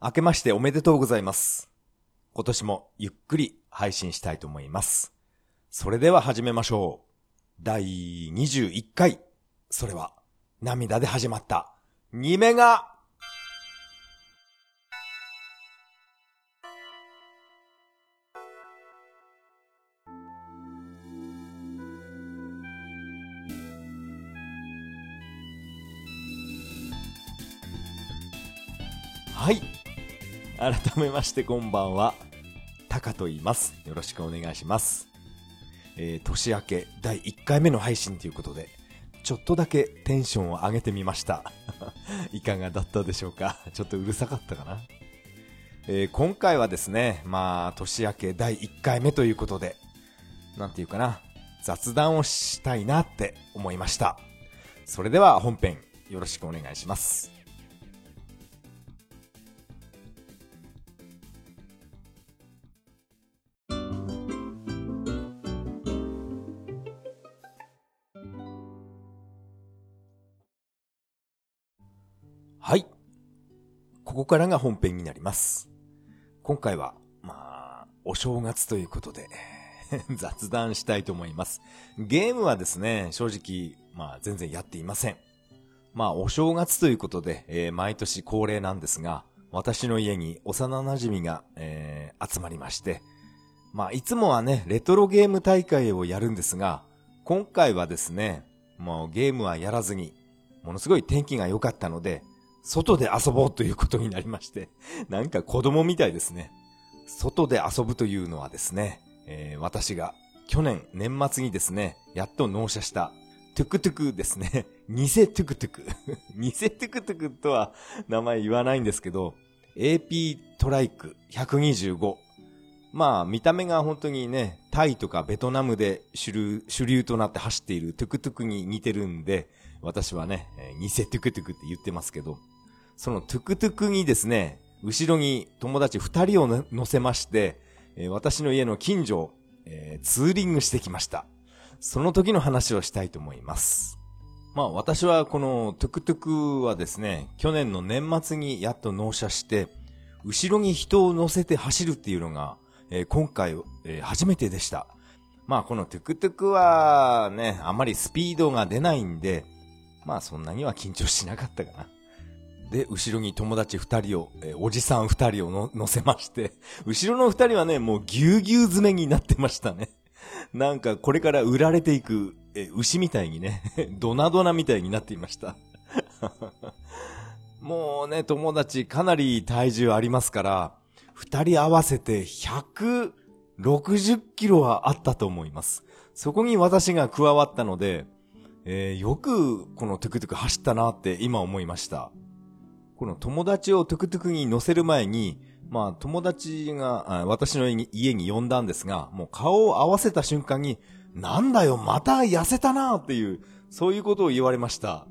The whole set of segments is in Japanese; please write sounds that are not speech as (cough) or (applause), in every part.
明けましておめでとうございます。今年もゆっくり配信したいと思います。それでは始めましょう。第21回。それは、涙で始まった。2メガ改めましてこんばんは。タカと言います。よろしくお願いします。えー、年明け第1回目の配信ということで、ちょっとだけテンションを上げてみました。(laughs) いかがだったでしょうか？ちょっとうるさかったかな？えー、今回はですね、まあ、年明け第1回目ということで、なんていうかな、雑談をしたいなって思いました。それでは本編よろしくお願いします。からが本編になります。今回は、まあ、お正月ということで、(laughs) 雑談したいと思います。ゲームはですね、正直、まあ、全然やっていません。まあ、お正月ということで、えー毎年恒例なんですが、私の家に幼馴染が、えー集まりまして、まあ、いつもはね、レトロゲーム大会をやるんですが、今回はですね、もうゲームはやらずに、ものすごい天気が良かったので、外で遊ぼうということになりまして、(laughs) なんか子供みたいですね。外で遊ぶというのはですね、えー私が去年年末にですね、やっと納車したトゥクトゥクですね。(laughs) 偽トゥクトゥク。(laughs) 偽トゥクトゥクとは名前言わないんですけど、AP トライク125。まあ、見た目が本当にね、タイとかベトナムで主流主流となって走っているトゥクトゥクに似てるんで、私はね、えー偽トゥクトゥクって言ってますけど、そのトゥクトゥクにですね、後ろに友達二人を乗せまして、私の家の近所を、えーツーリングしてきました。その時の話をしたいと思います。まあ私はこのトゥクトゥクはですね、去年の年末にやっと納車して、後ろに人を乗せて走るっていうのが、えー今回、えー初めてでした。まあこのトゥクトゥクはね、あまりスピードが出ないんで、まあそんなには緊張しなかったかな。で、後ろに友達二人を、えーおじさん二人をの乗せまして、後ろの二人はね、もうぎゅうぎゅう詰めになってましたね。(laughs) なんかこれから売られていく、えー牛みたいにね、(laughs) ドナドナみたいになっていました。(laughs) もうね、友達かなり体重ありますから、二人合わせて160キロはあったと思います。そこに私が加わったので、えーよくこのトゥクトゥク走ったなって今思いました。この友達をトゥクトゥクに乗せる前に、まあ友達があ私の家に家に呼んだんですが、もう顔を合わせた瞬間に、なんだよ、また痩せたなっていう、そういうことを言われました。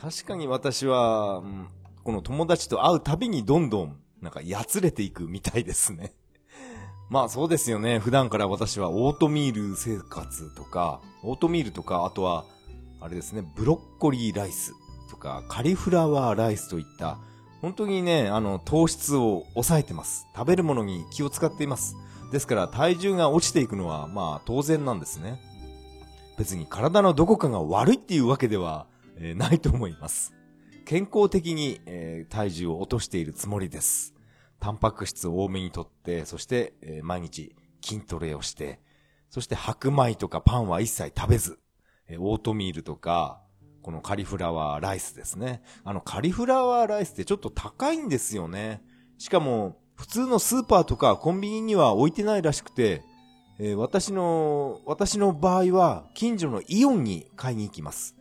確かに私は、うんこの友達と会うたびにどんどん、なんかやつれていくみたいですね。(laughs) まあそうですよね。普段から私はオートミール生活とか、オートミールとか、あとは、あれですね、ブロッコリーライスとか、カリフラワーライスといった、本当にね、あの、糖質を抑えてます。食べるものに気を使っています。ですから、体重が落ちていくのは、まあ、当然なんですね。別に体のどこかが悪いっていうわけでは、えーないと思います。健康的に、えー体重を落としているつもりです。タンパク質を多めにとって、そして、えー毎日筋トレをして、そして白米とかパンは一切食べず、えオートミールとか、このカリフラワーライスですね。あのカリフラワーライスってちょっと高いんですよね。しかも、普通のスーパーとかコンビニには置いてないらしくて、えー私の、私の場合は近所のイオンに買いに行きます。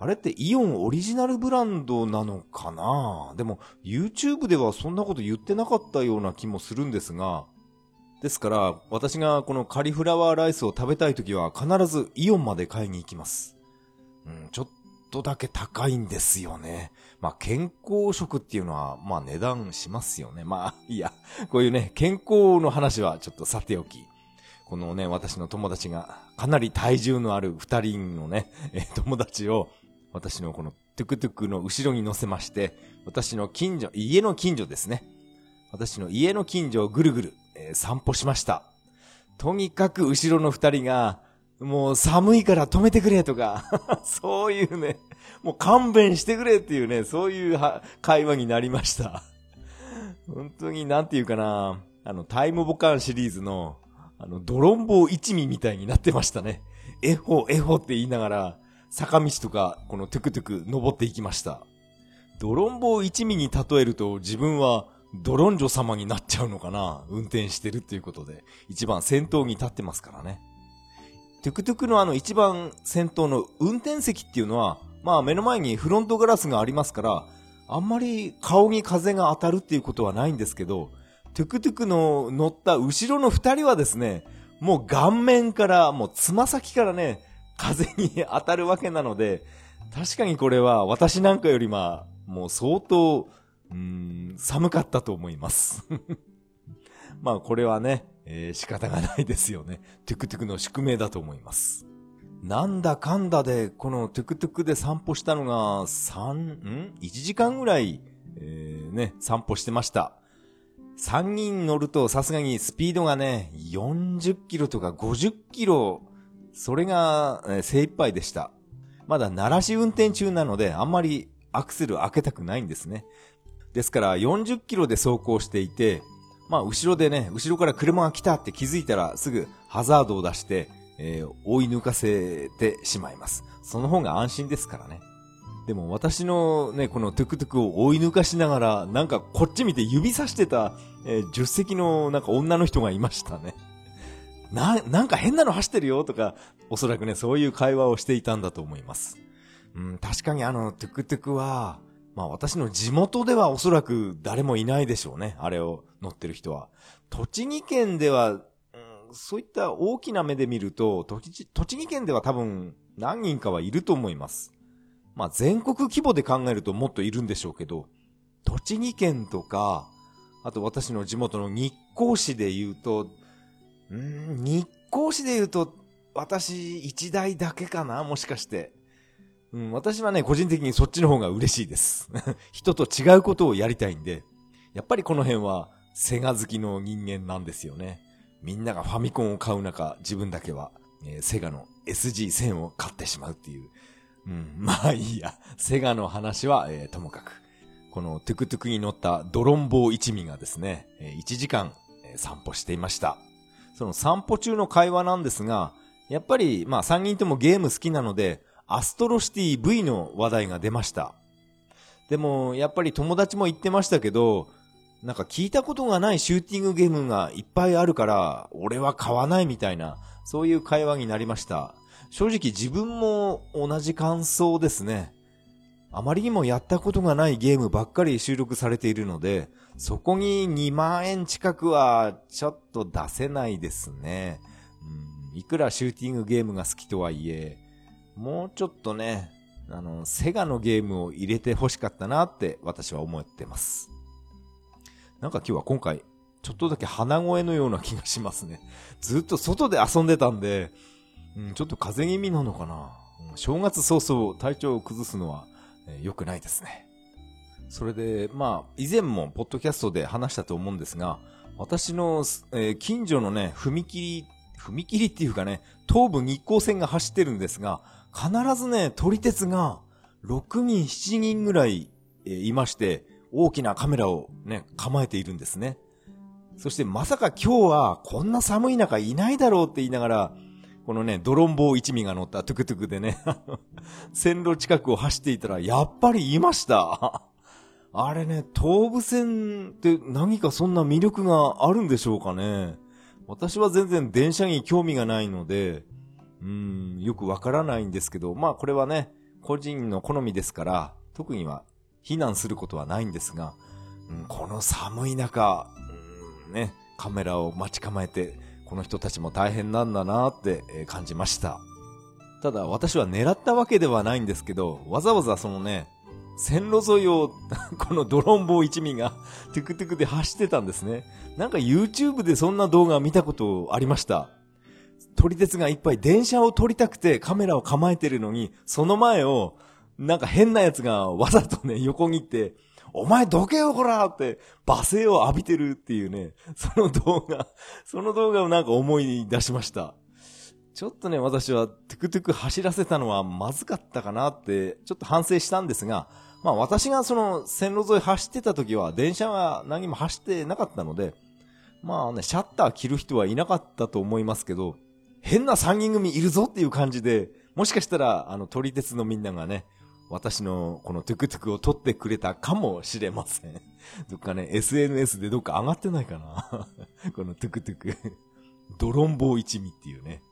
あれってイオンオリジナルブランドなのかな？でも YouTube ではそんなこと言ってなかったような気もするんですが、ですから私がこのカリフラワーライスを食べたいときは必ずイオンまで買いに行きます。うん、ちょっとだけ高いんですよね。まあ健康食っていうのはまあ値段しますよね。まあいや、こういうね、健康の話はちょっとさておき。このね、私の友達が、かなり体重のある二人のね、友達を、私のこのトゥクトゥクの後ろに乗せまして、私の近所、家の近所ですね。私の家の近所をぐるぐる、えー、散歩しました。とにかく後ろの二人が、もう寒いから止めてくれとか (laughs) そういうね、もう勘弁してくれっていうね、そういう会話になりました本当になんていうかな、あの、タイムボカンシリーズの、あの、ドロンボ一味みたいになってましたね。エホ、エホって言いながら、坂道とか、このトゥクトゥク登っていきました。ドロンボ一味に例えると自分はドロンジョ様になっちゃうのかな？運転してるっていうことで、一番先頭に立ってますからね。トゥクトゥクのあの一番先頭の運転席っていうのは、まあ目の前にフロントガラスがありますから、あんまり顔に風が当たるっていうことはないんですけど、トゥクトゥクの乗った後ろの二人はですね、もう顔面から、もうつま先からね、風に当たるわけなので、確かにこれは私なんかよりまあ、もう相当、うん、寒かったと思います。(laughs) まあこれはね、えー、仕方がないですよね。トゥクトゥクの宿命だと思います。なんだかんだで、このトゥクトゥクで散歩したのが3、ん ?1 時間ぐらい、えー、ね、散歩してました。3人乗るとさすがにスピードがね、40キロとか50キロ、それが、えー、精一杯でした。まだ鳴らし運転中なので、あんまりアクセル開けたくないんですね。ですから40キロで走行していて、まあ後ろでね、後ろから車が来たって気づいたらすぐハザードを出して、えー、追い抜かせてしまいます。その方が安心ですからね。でも私のね、このトゥクトゥクを追い抜かしながら、なんかこっち見て指さしてた、えー、助手席のなんか女の人がいましたね。な、なんか変なの走ってるよとか、おそらくね、そういう会話をしていたんだと思います。うん、確かにあの、トゥクトゥクは、まあ私の地元ではおそらく誰もいないでしょうね。あれを乗ってる人は。栃木県では、うん、そういった大きな目で見ると、栃木県では多分何人かはいると思います。まあ全国規模で考えるともっといるんでしょうけど、栃木県とか、あと私の地元の日光市で言うと、うん、日光市で言うと、私一台だけかなもしかして。うん、私はね、個人的にそっちの方が嬉しいです。(laughs) 人と違うことをやりたいんで、やっぱりこの辺は、セガ好きの人間なんですよね。みんながファミコンを買う中、自分だけは、えー、セガの SG1000 を買ってしまうっていう。うん、(laughs) まあいいや。セガの話は、えー、ともかく。このトゥクトゥクに乗ったドロンボー一味がですね、えー、1時間、えー、散歩していました。その散歩中の会話なんですが、やっぱり、まあ3人ともゲーム好きなので、アストロシティ V の話題が出ました。でも、やっぱり友達も言ってましたけど、なんか聞いたことがないシューティングゲームがいっぱいあるから、俺は買わないみたいな、そういう会話になりました。正直自分も同じ感想ですね。あまりにもやったことがないゲームばっかり収録されているので、そこに2万円近くはちょっと出せないですね。うん、いくらシューティングゲームが好きとはいえ、もうちょっとね、あの、セガのゲームを入れて欲しかったなって私は思ってます。なんか今日は今回、ちょっとだけ鼻声のような気がしますね。ずっと外で遊んでたんで、うん、ちょっと風邪気味なのかな。正月早々体調を崩すのは、良くないですね。それで、まあ、以前もポッドキャストで話したと思うんですが、私の、え、近所のね、踏切、踏切っていうかね、東武日光線が走ってるんですが、必ずね、撮り鉄が6人、7人ぐらい、え、いまして、大きなカメラをね、構えているんですね。そしてまさか今日はこんな寒い中いないだろうって言いながら、このね、ドロンボー一味が乗ったトゥクトゥクでね (laughs) 線路近くを走っていたら、やっぱりいました (laughs) あれね、東武線って何かそんな魅力があるんでしょうかね。私は全然電車に興味がないので、うん、よくわからないんですけど、まあこれはね、個人の好みですから、特には非難することはないんですが、うん、この寒い中、うん、ね、カメラを待ち構えて、この人たちも大変なんだなって感じました。ただ私は狙ったわけではないんですけど、わざわざそのね、線路沿いを (laughs) このドロンボー一味がトゥクトゥクで走ってたんですね。なんか YouTube でそんな動画見たことありました。撮り鉄がいっぱい電車を撮りたくてカメラを構えてるのに、その前を、なんか変なやつがわざとね、横切って、お前どけよこらって罵声を浴びてるっていうね、その動画、その動画をなんか思い出しました。ちょっとね、私はトゥクトゥク走らせたのはまずかったかなって、ちょっと反省したんですが、まあ私がその線路沿い走ってた時は電車は何も走ってなかったので、まあね、シャッター切る人はいなかったと思いますけど、変な三人組いるぞっていう感じで、もしかしたら、あの、撮り鉄のみんながね、私のこのトゥクトゥクを撮ってくれたかもしれません。(laughs) どっかね、SNS でどっか上がってないかな (laughs) このトゥクトゥク。ドロンボー一味っていうね。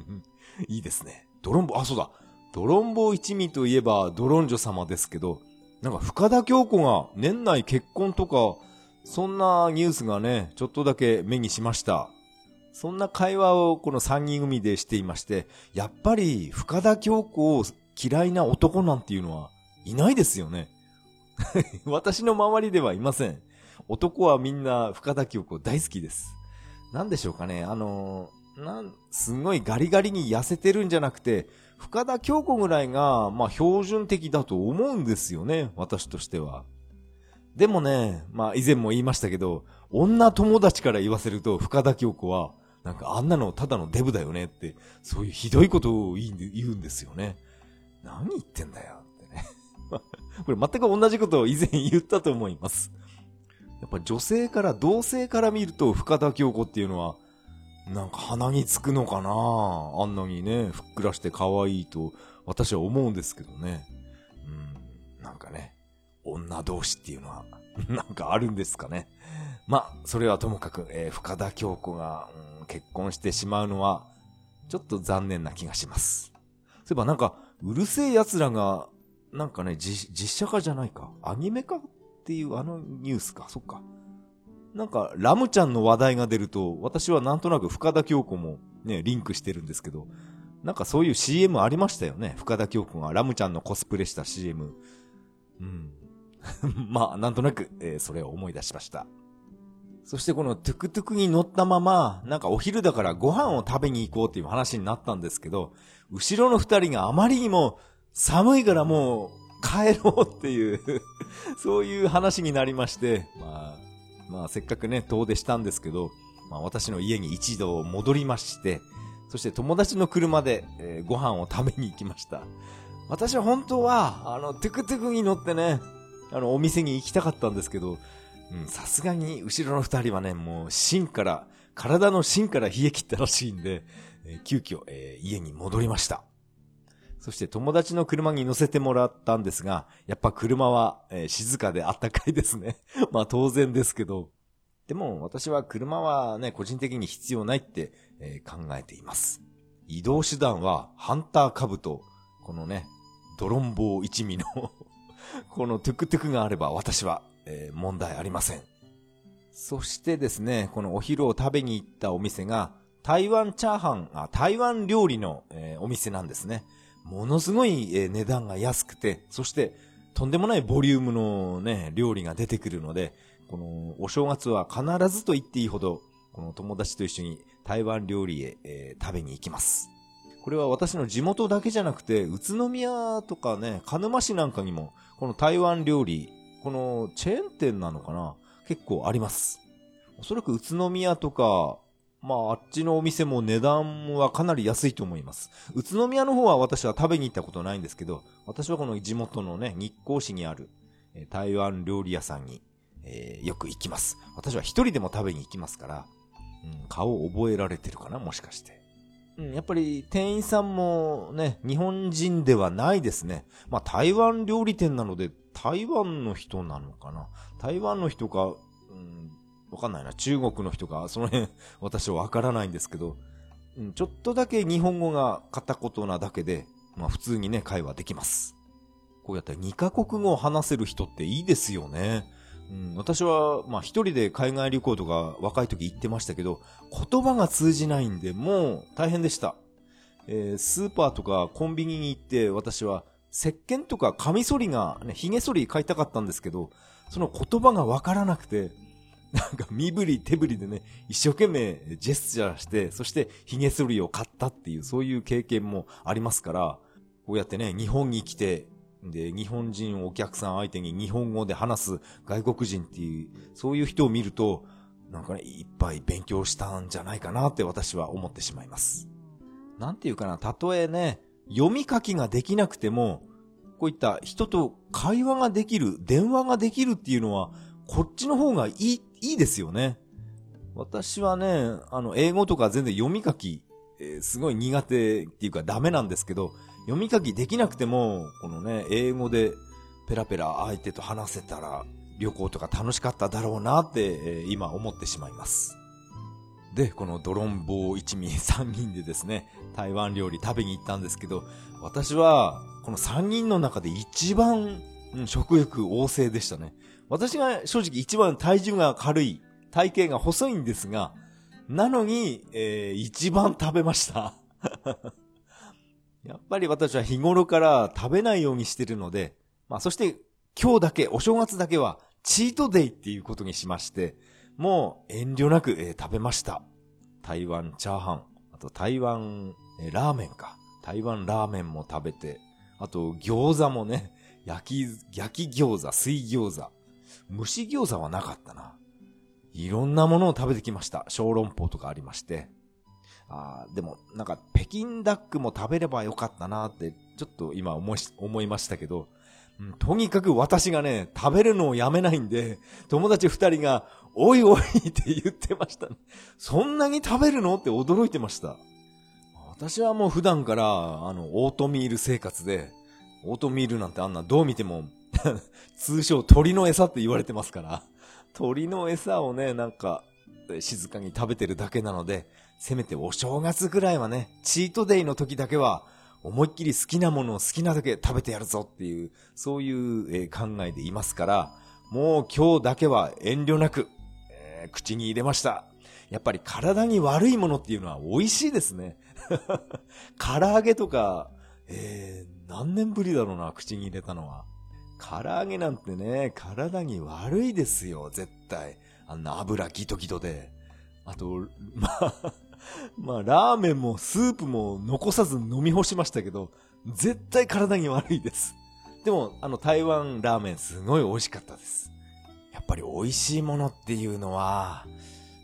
(laughs) いいですね。ドロンボー、あ、そうだ。ドロンボー一味といえばドロンジョ様ですけど、なんか深田京子が年内結婚とか、そんなニュースがね、ちょっとだけ目にしました。そんな会話をこの三人組でしていまして、やっぱり深田京子を嫌いな男なんていうのはいないですよね。(laughs) 私の周りではいません。男はみんな深田京子大好きです。なんでしょうかね、あのなん、すごいガリガリに痩せてるんじゃなくて、深田京子ぐらいが、まあ標準的だと思うんですよね、私としては。でもね、まあ以前も言いましたけど、女友達から言わせると深田京子は、なんかあんなのただのデブだよねって、そういうひどいことを言うんですよね。何言ってんだよってね。(laughs) これ全く同じことを以前言ったと思います。やっぱ女性から、同性から見ると深田京子っていうのは、なんか鼻につくのかな？あんなにね、ふっくらして可愛いと私は思うんですけどね。うん、なんかね、女同士っていうのは、なんかあるんですかね。まあ、それはともかく、えー、深田京子が、うん、結婚してしまうのは、ちょっと残念な気がします。そういえばなんか、うるせえ奴らが、なんかね、実写化じゃないか。アニメ化っていうあのニュースか。そっか。なんか、ラムちゃんの話題が出ると、私はなんとなく深田京子もね、リンクしてるんですけど、なんかそういう CM ありましたよね。深田京子がラムちゃんのコスプレした CM。うん。(laughs) まあ、なんとなく、えー、それを思い出しました。そしてこのトゥクトゥクに乗ったまま、なんかお昼だからご飯を食べに行こうっていう話になったんですけど、後ろの二人があまりにも寒いからもう帰ろうっていう (laughs) そういう話になりまして、まあ、まあせっかくね、遠出したんですけど、まあ私の家に一度戻りまして、そして友達の車で、えー、ご飯を食べに行きました。私は本当は、あの、トゥクトゥクに乗ってね、あの、お店に行きたかったんですけど、さすがに後ろの二人はね、もう芯から、体の芯から冷え切ったらしいんで、えー、急遽、えー、家に戻りました。そして友達の車に乗せてもらったんですが、やっぱ車は、えー、静かであったかいですね。(laughs) まあ当然ですけど。でも私は車はね、個人的に必要ないって、えー、考えています。移動手段はハンター株と、このね、ドロンボー一味の (laughs) このトゥクトゥクがあれば私は、えー、問題ありません。そしてですね、このお昼を食べに行ったお店が、台湾チャーハン、あ台湾料理の、えー、お店なんですね。ものすごい、え値段が安くて、そしてとんでもないボリュームのね、料理が出てくるので、このお正月は必ずと言っていいほど、この友達と一緒に台湾料理へ、えー、食べに行きます。これは私の地元だけじゃなくて、宇都宮とかね、鹿沼市なんかにも、この台湾料理、このチェーン店なのかな？結構あります。おそらく宇都宮とか、まあ、あっちのお店も値段はかなり安いと思います。宇都宮の方は私は食べに行ったことないんですけど、私はこの地元のね、日光市にある、台湾料理屋さんに、えー、よく行きます。私は一人でも食べに行きますから、うん、顔覚えられてるかな？もしかして。うん、やっぱり店員さんもね、日本人ではないですね。まあ台湾料理店なので台湾の人なのかな？台湾の人か、うん、わかんないな。中国の人か、その辺、(laughs) 私はわからないんですけど、うん、ちょっとだけ日本語が片言なだけで、まあ普通にね、会話できます。こうやって2カ国語を話せる人っていいですよね。うん、私は、まあ一人で海外旅行とか若い時行ってましたけど、言葉が通じないんで、もう大変でした。えー、スーパーとかコンビニに行って私は石鹸とかカミソリが、ね、髭剃り買いたかったんですけど、その言葉がわからなくて、なんか身振り手振りでね、一生懸命ジェスチャーして、そして髭剃りを買ったっていう、そういう経験もありますから、こうやってね、日本に来て、で、日本人お客さん相手に日本語で話す外国人っていう、そういう人を見ると、なんかね、いっぱい勉強したんじゃないかなって私は思ってしまいます。なんていうかな、たとえね、読み書きができなくても、こういった人と会話ができる、電話ができるっていうのは、こっちの方がいい、いいですよね。私はね、あの、英語とか全然読み書き、えー、すごい苦手っていうかダメなんですけど、読み書きできなくても、このね、英語でペラペラ相手と話せたら、旅行とか楽しかっただろうなって、えー、今思ってしまいます。で、このドロンボー一味三人でですね、台湾料理食べに行ったんですけど、私は、この三人の中で一番、うん、食欲旺盛でしたね。私が正直一番体重が軽い、体型が細いんですが、なのに、えー、一番食べました。(laughs) やっぱり私は日頃から食べないようにしてるので、まあそして今日だけ、お正月だけはチートデイっていうことにしまして、もう遠慮なく、えー、食べました。台湾チャーハン、あと台湾、えー、ラーメンか。台湾ラーメンも食べて、あと餃子もね、(laughs) 焼き、焼き餃子、水餃子。蒸し餃子はなかったな。いろんなものを食べてきました。小籠包とかありまして。あでも、なんか、北京ダックも食べればよかったなって、ちょっと今思い、思いましたけど、うん、とにかく私がね、食べるのをやめないんで、友達二人が、おいおいって言ってましたね。そんなに食べるの？って驚いてました。私はもう普段から、あの、オートミール生活で、オートミールなんてあんなどう見ても (laughs) 通称鳥の餌って言われてますから、鳥の餌をね、なんか、静かに食べてるだけなので、せめてお正月ぐらいはね、チートデイの時だけは、思いっきり好きなものを好きなだけ食べてやるぞっていう、そういう、考えでいますから、もう今日だけは遠慮なく、口に入れました。やっぱり体に悪いものっていうのは美味しいですね。(laughs) 唐揚げとか、えー、何年ぶりだろうな、口に入れたのは。唐揚げなんてね、体に悪いですよ、絶対。あんな油ギトギトで。あと、まあ、(laughs) まあ、ラーメンもスープも残さず飲み干しましたけど、絶対体に悪いです。でも、あの、台湾ラーメンすごい美味しかったです。やっぱり美味しいものっていうのは、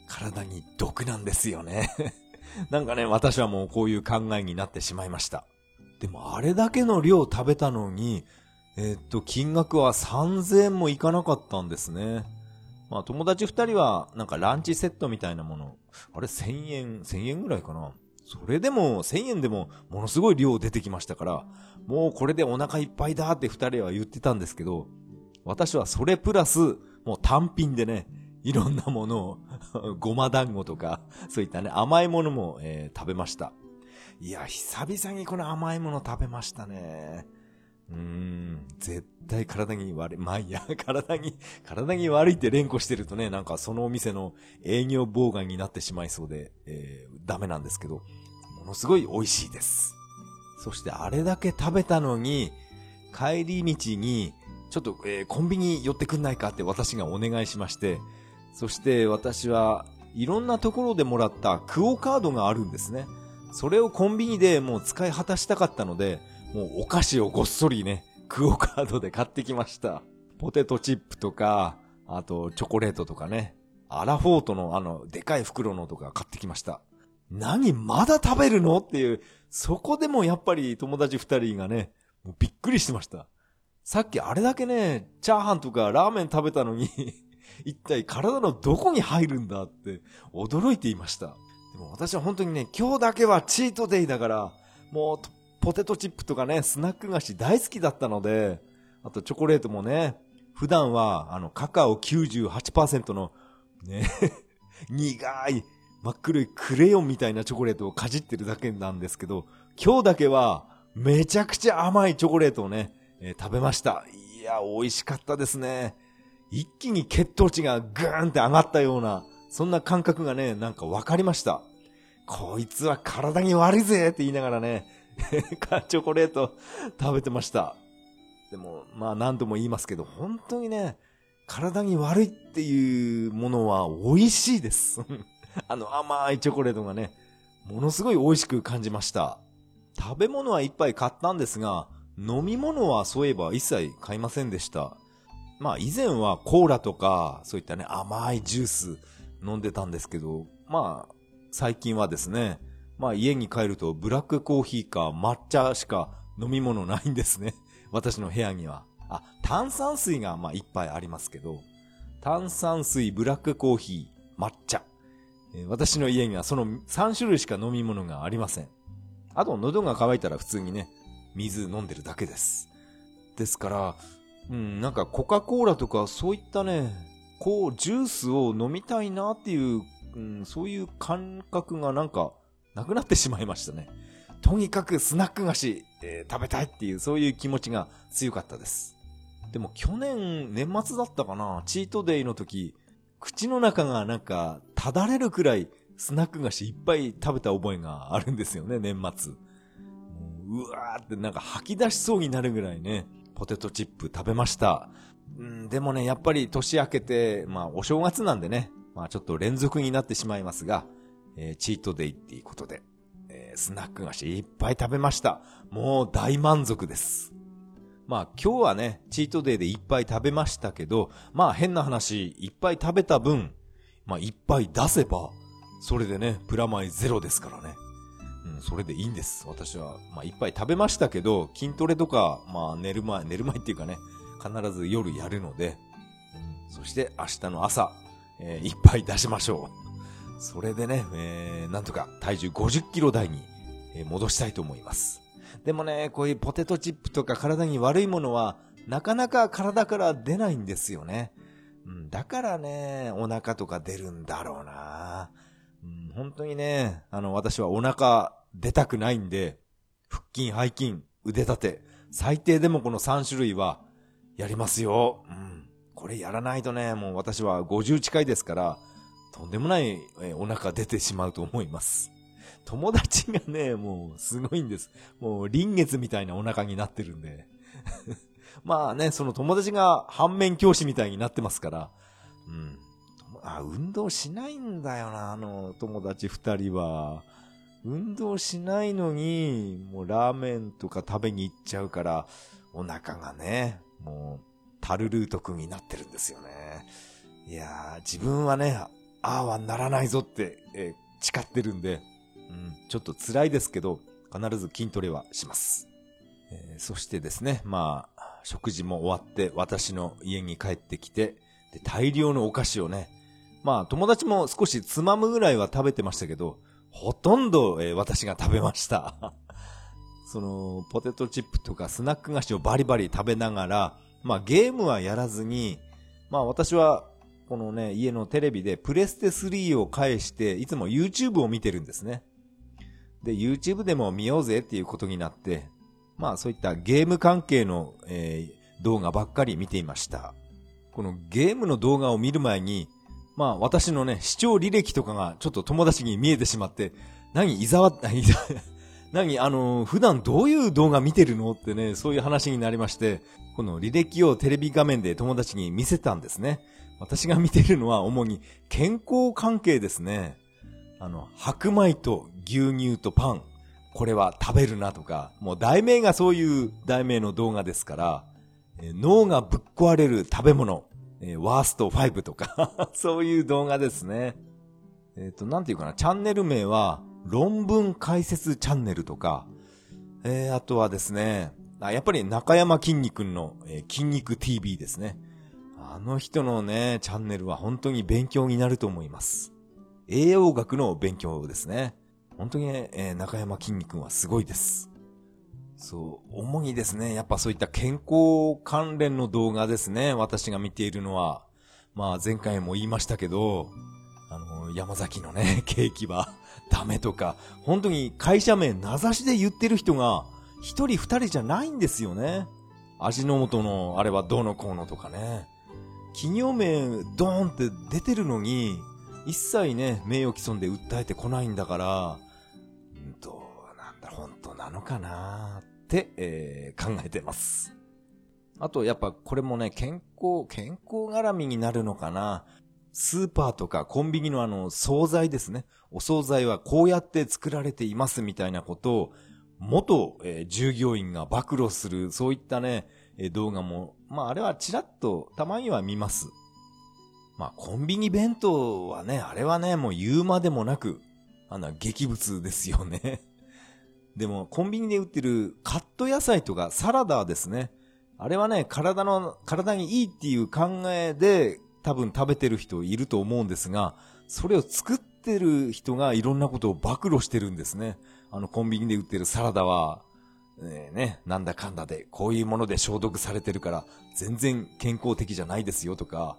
体に毒なんですよね (laughs) なんかね、私はもうこういう考えになってしまいました。でもあれだけの量食べたのに、えー、っと、金額は3000円もいかなかったんですね。まあ友達二人はなんかランチセットみたいなもの、あれ1000円、1000円ぐらいかな。それでも1000円でもものすごい量出てきましたから、もうこれでお腹いっぱいだって二人は言ってたんですけど、私はそれプラス、もう単品でね、いろんなものを (laughs) ごま団子とか、そういったね、甘いものも、えー、食べました。いや、久々にこの甘いもの食べましたね。うーん、絶対体に悪い。まあいや、(laughs) 体に、体に悪いって連呼してるとね、なんかそのお店の営業妨害になってしまいそうで、えー、ダメなんですけど、ものすごい美味しいです。そしてあれだけ食べたのに、帰り道に、ちょっと、えー、コンビニ寄ってくんないかって私がお願いしまして、そして私はいろんなところでもらったクオカードがあるんですね。それをコンビニでもう使い果たしたかったので、もうお菓子をごっそりね、クオカードで買ってきました。ポテトチップとか、あとチョコレートとかね。アラフォートのあの、でかい袋のとか買ってきました。何まだ食べるのっていう、そこでもやっぱり友達二人がね、もうびっくりしてました。さっきあれだけね、チャーハンとかラーメン食べたのに (laughs) 一体体のどこに入るんだって驚いていました。でも私は本当にね、今日だけはチートデイだから、もうポテトチップとかね、スナック菓子大好きだったので、あとチョコレートもね、普段はあのカカオ98%のね、(laughs) 苦い真っ黒いクレヨンみたいなチョコレートをかじってるだけなんですけど、今日だけはめちゃくちゃ甘いチョコレートをね、えー、食べました。いや、美味しかったですね。一気に血糖値がグーンって上がったような、そんな感覚がね、なんか分かりました。こいつは体に悪いぜって言いながらね、(laughs) チョコレート食べてました。でも、まあ何度も言いますけど、本当にね、体に悪いっていうものは美味しいです。(laughs) あの甘いチョコレートがね、ものすごい美味しく感じました。食べ物はいっぱい買ったんですが、飲み物はそういえば一切買いませんでした。まあ以前はコーラとか、そういったね、甘いジュース飲んでたんですけど、まあ、最近はですね、まあ家に帰るとブラックコーヒーか抹茶しか飲み物ないんですね。(laughs) 私の部屋には。あ、炭酸水がまあいっぱいありますけど、炭酸水、ブラックコーヒー、抹茶。私の家にはその3種類しか飲み物がありません。あと喉が渇いたら普通にね、水飲んでるだけです。ですから、うん、なんかコカ・コーラとかそういったね、こう、ジュースを飲みたいなっていう、うん、そういう感覚がなんか、なくなってしまいましたね。とにかくスナック菓子、えー、食べたいっていう、そういう気持ちが強かったです。でも去年、年末だったかな、チートデイの時、口の中がなんか、ただれるくらい、スナック菓子いっぱい食べた覚えがあるんですよね、年末。うわーってなんか吐き出しそうになるぐらいね、ポテトチップ食べました。うん、でもね、やっぱり年明けて、まあお正月なんでね、まあちょっと連続になってしまいますが、えー、チートデイっていうことで、えー、スナック菓子いっぱい食べました。もう大満足です。まあ今日はね、チートデイでいっぱい食べましたけど、まあ変な話、いっぱい食べた分、まあいっぱい出せば、それでね、プラマイゼロですからね。うん、それでいいんです。私は、まあ、いっぱい食べましたけど、筋トレとか、まあ、寝る前、寝る前っていうかね、必ず夜やるので、そして明日の朝、えー、いっぱい出しましょう。それでね、えー、なんとか体重50キロ台に、え戻したいと思います。でもね、こういうポテトチップとか体に悪いものは、なかなか体から出ないんですよね。うん、だからね、お腹とか出るんだろうな。うん、本当にね、あの、私はお腹出たくないんで、腹筋、背筋、腕立て、最低でもこの3種類はやりますよ。うん。これやらないとね、もう私は50近いですから、とんでもないお腹出てしまうと思います。友達がね、もうすごいんです。もう臨月みたいなお腹になってるんで。(laughs) まあね、その友達が反面教師みたいになってますから、うん。あ、運動しないんだよな、あの友達二人は。運動しないのに、もうラーメンとか食べに行っちゃうから、お腹がね、もう、タルルート君になってるんですよね。いやー、自分はね、ああはならないぞって、えー、誓ってるんで、うん、ちょっと辛いですけど、必ず筋トレはします。えー、そしてですね、まあ、食事も終わって私の家に帰ってきて、で、大量のお菓子をね、まあ友達も少しつまむぐらいは食べてましたけど、ほとんど、えー、私が食べました。(laughs) その、ポテトチップとかスナック菓子をバリバリ食べながら、まあゲームはやらずに、まあ私は、このね、家のテレビでプレステ3を返して、いつも YouTube を見てるんですね。で、YouTube でも見ようぜっていうことになって、まあそういったゲーム関係の、えー、動画ばっかり見ていました。このゲームの動画を見る前に、まあ私のね、視聴履歴とかがちょっと友達に見えてしまって、何、伊沢、(laughs) 何、あの、普段どういう動画見てるのってね、そういう話になりまして、この履歴をテレビ画面で友達に見せたんですね。私が見てるのは主に健康関係ですね。あの、白米と牛乳とパン。これは食べるなとか、もう題名がそういう題名の動画ですから、脳がぶっ壊れる食べ物。えー、ワースト5とか (laughs) そういう動画ですね。えっ、ー、と、なんていうかな、チャンネル名は、論文解説チャンネルとか、えー、あとはですね、あやっぱり中山筋肉の、えー、筋肉 TV ですね。あの人のね、チャンネルは本当に勉強になると思います。栄養学の勉強ですね。本当に、えー、中山筋肉はすごいです。そう、主にですね、やっぱそういった健康関連の動画ですね、私が見ているのは。まあ前回も言いましたけど、あの、山崎のね、(laughs) ケーキはダメとか、本当に会社名名指しで言ってる人が、一人二人じゃないんですよね。味の素のあれはどうのこうのとかね。企業名ドーンって出てるのに、一切ね、名誉毀損で訴えてこないんだから、どうなんだ、本当なのかなって、えー、考えてます。あと、やっぱこれもね、健康、健康絡みになるのかな。スーパーとかコンビニのあの、惣菜ですね。お惣菜はこうやって作られていますみたいなことを、元、えー、従業員が暴露する、そういったね、えー、動画も、まああれはちらっとたまには見ます。まあコンビニ弁当はね、あれはね、もう言うまでもなく、あの、劇物ですよね。でも、コンビニで売ってるカット野菜とかサラダですね。あれはね、体の、体にいいっていう考えで多分食べてる人いると思うんですが、それを作ってる人がいろんなことを暴露してるんですね。あのコンビニで売ってるサラダは、ねね、なんだかんだで、こういうもので消毒されてるから、全然健康的じゃないですよとか、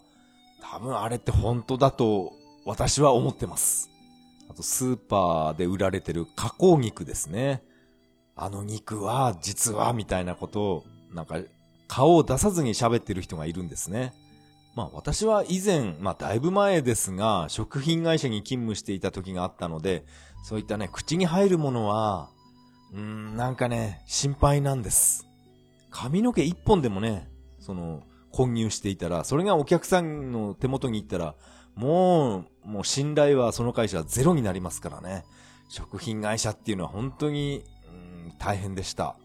多分あれって本当だと私は思ってます。あとスーパーで売られてる加工肉ですね。あの肉は実はみたいなことをなんか顔を出さずに喋ってる人がいるんですね。まあ私は以前、まあだいぶ前ですが、食品会社に勤務していた時があったので、そういったね、口に入るものは、うーん、なんかね、心配なんです。髪の毛一本でもね、その、混入していたら、それがお客さんの手元に行ったら、もう、もう信頼はその会社はゼロになりますからね。食品会社っていうのは本当に、うん、大変でした。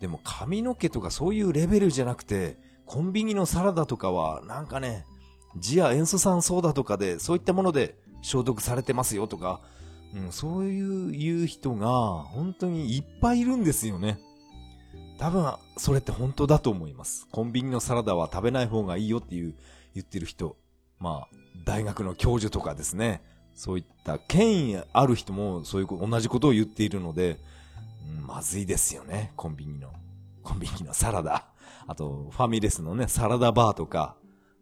でも髪の毛とかそういうレベルじゃなくて、コンビニのサラダとかは、なんかね、ジア塩素酸ソーダとかで、そういったもので消毒されてますよとか、うん、そういう言う人が、本当にいっぱいいるんですよね。多分、それって本当だと思います。コンビニのサラダは食べない方がいいよっていう、言ってる人。まあ、大学の教授とかですね。そういった権威ある人もそういう同じことを言っているので、まずいですよね、コンビニの。コンビニのサラダ。あと、ファミレスのね、サラダバーとか。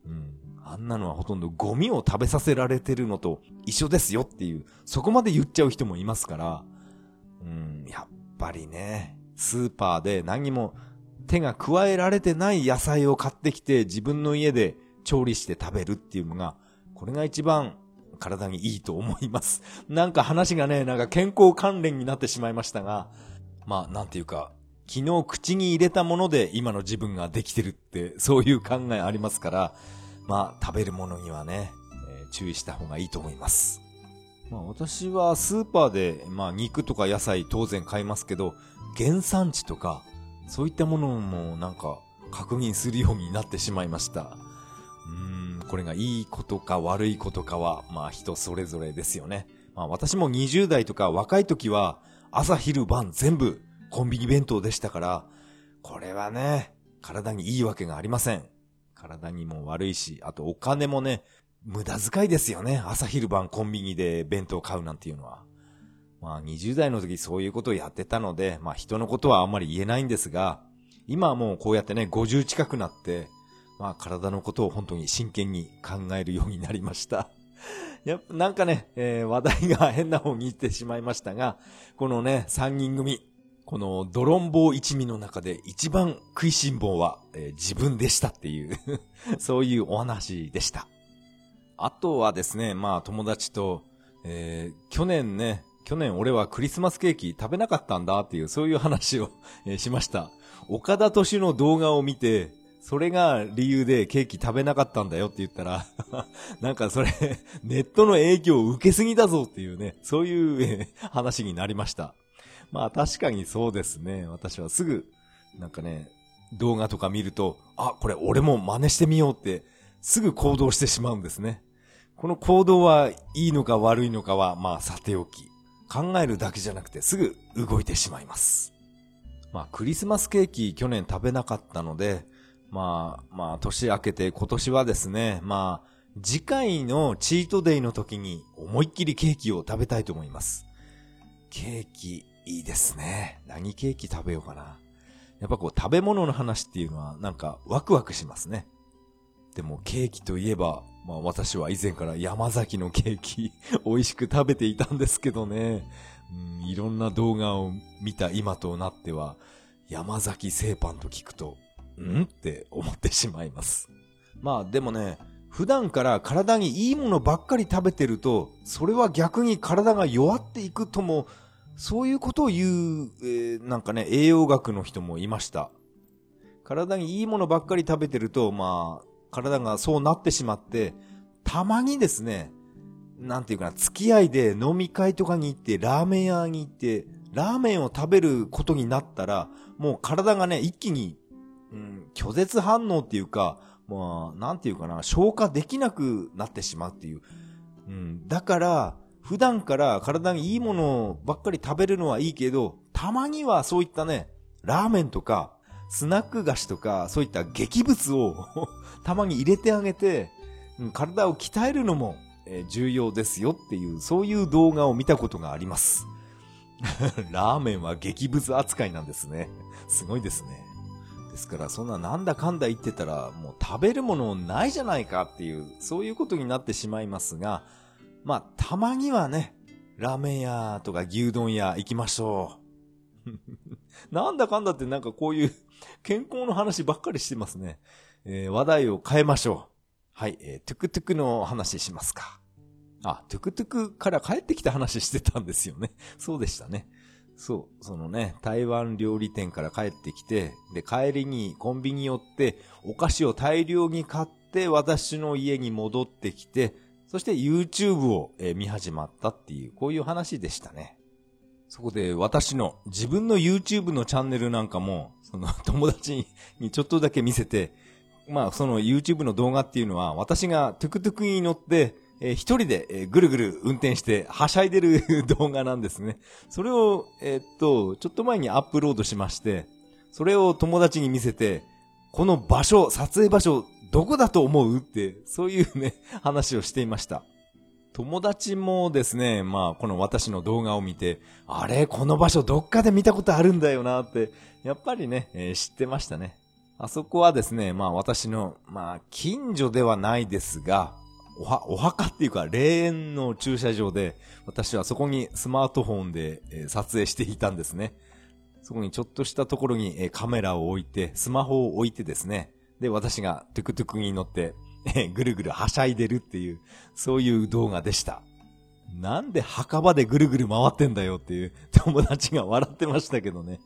うん。あんなのはほとんどゴミを食べさせられてるのと一緒ですよっていう、そこまで言っちゃう人もいますから。うん、やっぱりね、スーパーで何も手が加えられてない野菜を買ってきて自分の家で調理して食べるっていうのが、これが一番体にいいと思います。(laughs) なんか話がね、なんか健康関連になってしまいましたが、まあ、なんていうか、昨日口に入れたもので今の自分ができてるって、そういう考えありますから、まあ、食べるものにはね、えー、注意した方がいいと思います。まあ、私はスーパーで、まあ、肉とか野菜当然買いますけど、原産地とか、そういったものもなんか確認するようになってしまいました。これがいいことか悪いことかは、まあ人それぞれですよね。まあ私も20代とか若い時は、朝昼晩全部コンビニ弁当でしたから、これはね、体にいいわけがありません。体にも悪いし、あとお金もね、無駄遣いですよね。朝昼晩コンビニで弁当買うなんていうのは。まあ20代の時そういうことをやってたので、まあ人のことはあんまり言えないんですが、今はもうこうやってね、50近くなって、まあ体のことを本当に真剣に考えるようになりました。(laughs) やっぱなんかね、えー、話題が変な方に行ってしまいましたが、このね、3人組、このドロンボー一味の中で一番食いしん坊は、えー、自分でしたっていう (laughs) そういうお話でした。あとはですね、まあ友達と、えー、去年ね、去年俺はクリスマスケーキ食べなかったんだっていう、そういう話を、しました。岡田敏の動画を見て、それが理由でケーキ食べなかったんだよって言ったら (laughs) なんかそれ、ネットの影響を受けすぎだぞっていうね、そういう話になりました。まあ確かにそうですね。私はすぐ、なんかね、動画とか見ると、あ、これ俺も真似してみようって、すぐ行動してしまうんですね。この行動はいいのか悪いのかは、まあさておき、考えるだけじゃなくてすぐ動いてしまいます。まあクリスマスケーキ去年食べなかったので、まあ、まあ、年明けて今年はですね、まあ、次回のチートデイの時に思いっきりケーキを食べたいと思います。ケーキ、いいですね。何ケーキ食べようかな。やっぱこう食べ物の話っていうのはなんかワクワクしますね。でもケーキといえば、まあ私は以前から山崎のケーキ (laughs) 美味しく食べていたんですけどね。うん、いろんな動画を見た今となっては、山崎製パンと聞くとん？って思ってしまいます。まあでもね、普段から体にいいものばっかり食べてると、それは逆に体が弱っていくとも、そういうことを言う、えー、なんかね、栄養学の人もいました。体にいいものばっかり食べてると、まあ、体がそうなってしまって、たまにですね、なんていうかな、付き合いで飲み会とかに行って、ラーメン屋に行って、ラーメンを食べることになったら、もう体がね、一気に、うん、拒絶反応っていうか、まあ、なんていうかな、消化できなくなってしまうっていう。うん、だから、普段から体にいいものばっかり食べるのはいいけど、たまにはそういったね、ラーメンとか、スナック菓子とか、そういった劇物を (laughs) たまに入れてあげて、うん、体を鍛えるのも、え、重要ですよっていう、そういう動画を見たことがあります。(laughs) ラーメンは激物扱いなんですね。すごいですね。ですから、そんななんだかんだ言ってたら、もう食べるものないじゃないかっていう、そういうことになってしまいますが、まあ、たまにはね、ラーメン屋とか牛丼屋行きましょう。(laughs) なんだかんだってなんかこういう健康の話ばっかりしてますね。えー、話題を変えましょう。はい、えー、トゥクトゥクの話しますか。あ、トゥクトゥクから帰ってきた話してたんですよね。そうでしたね。そう、そのね、台湾料理店から帰ってきて、で、帰りにコンビニ寄って、お菓子を大量に買って、私の家に戻ってきて、そして YouTube を、え見始まったっていう、こういう話でしたね。そこで私の自分の YouTube のチャンネルなんかも、その (laughs) 友達にちょっとだけ見せて、まあその YouTube の動画っていうのは私がトゥクトゥクに乗って、えー、一人で、えー、ぐるぐる運転してはしゃいでる (laughs) 動画なんですね。それを、えー、っと、ちょっと前にアップロードしまして、それを友達に見せて、この場所、撮影場所、どこだと思うって、そういうね、話をしていました。友達もですね、まあ、この私の動画を見て、あれ、この場所どっかで見たことあるんだよなって、やっぱりね、えー、知ってましたね。あそこはですね、まあ私の、まあ、近所ではないですが、おは、お墓っていうか、霊園の駐車場で、私はそこにスマートフォンで、え、撮影していたんですね。そこにちょっとしたところに、え、カメラを置いて、スマホを置いてですね、で、私がトゥクトゥクに乗って、えぐるぐるはしゃいでるっていう、そういう動画でした。なんで墓場でぐるぐる回ってんだよっていう友達が笑ってましたけどね。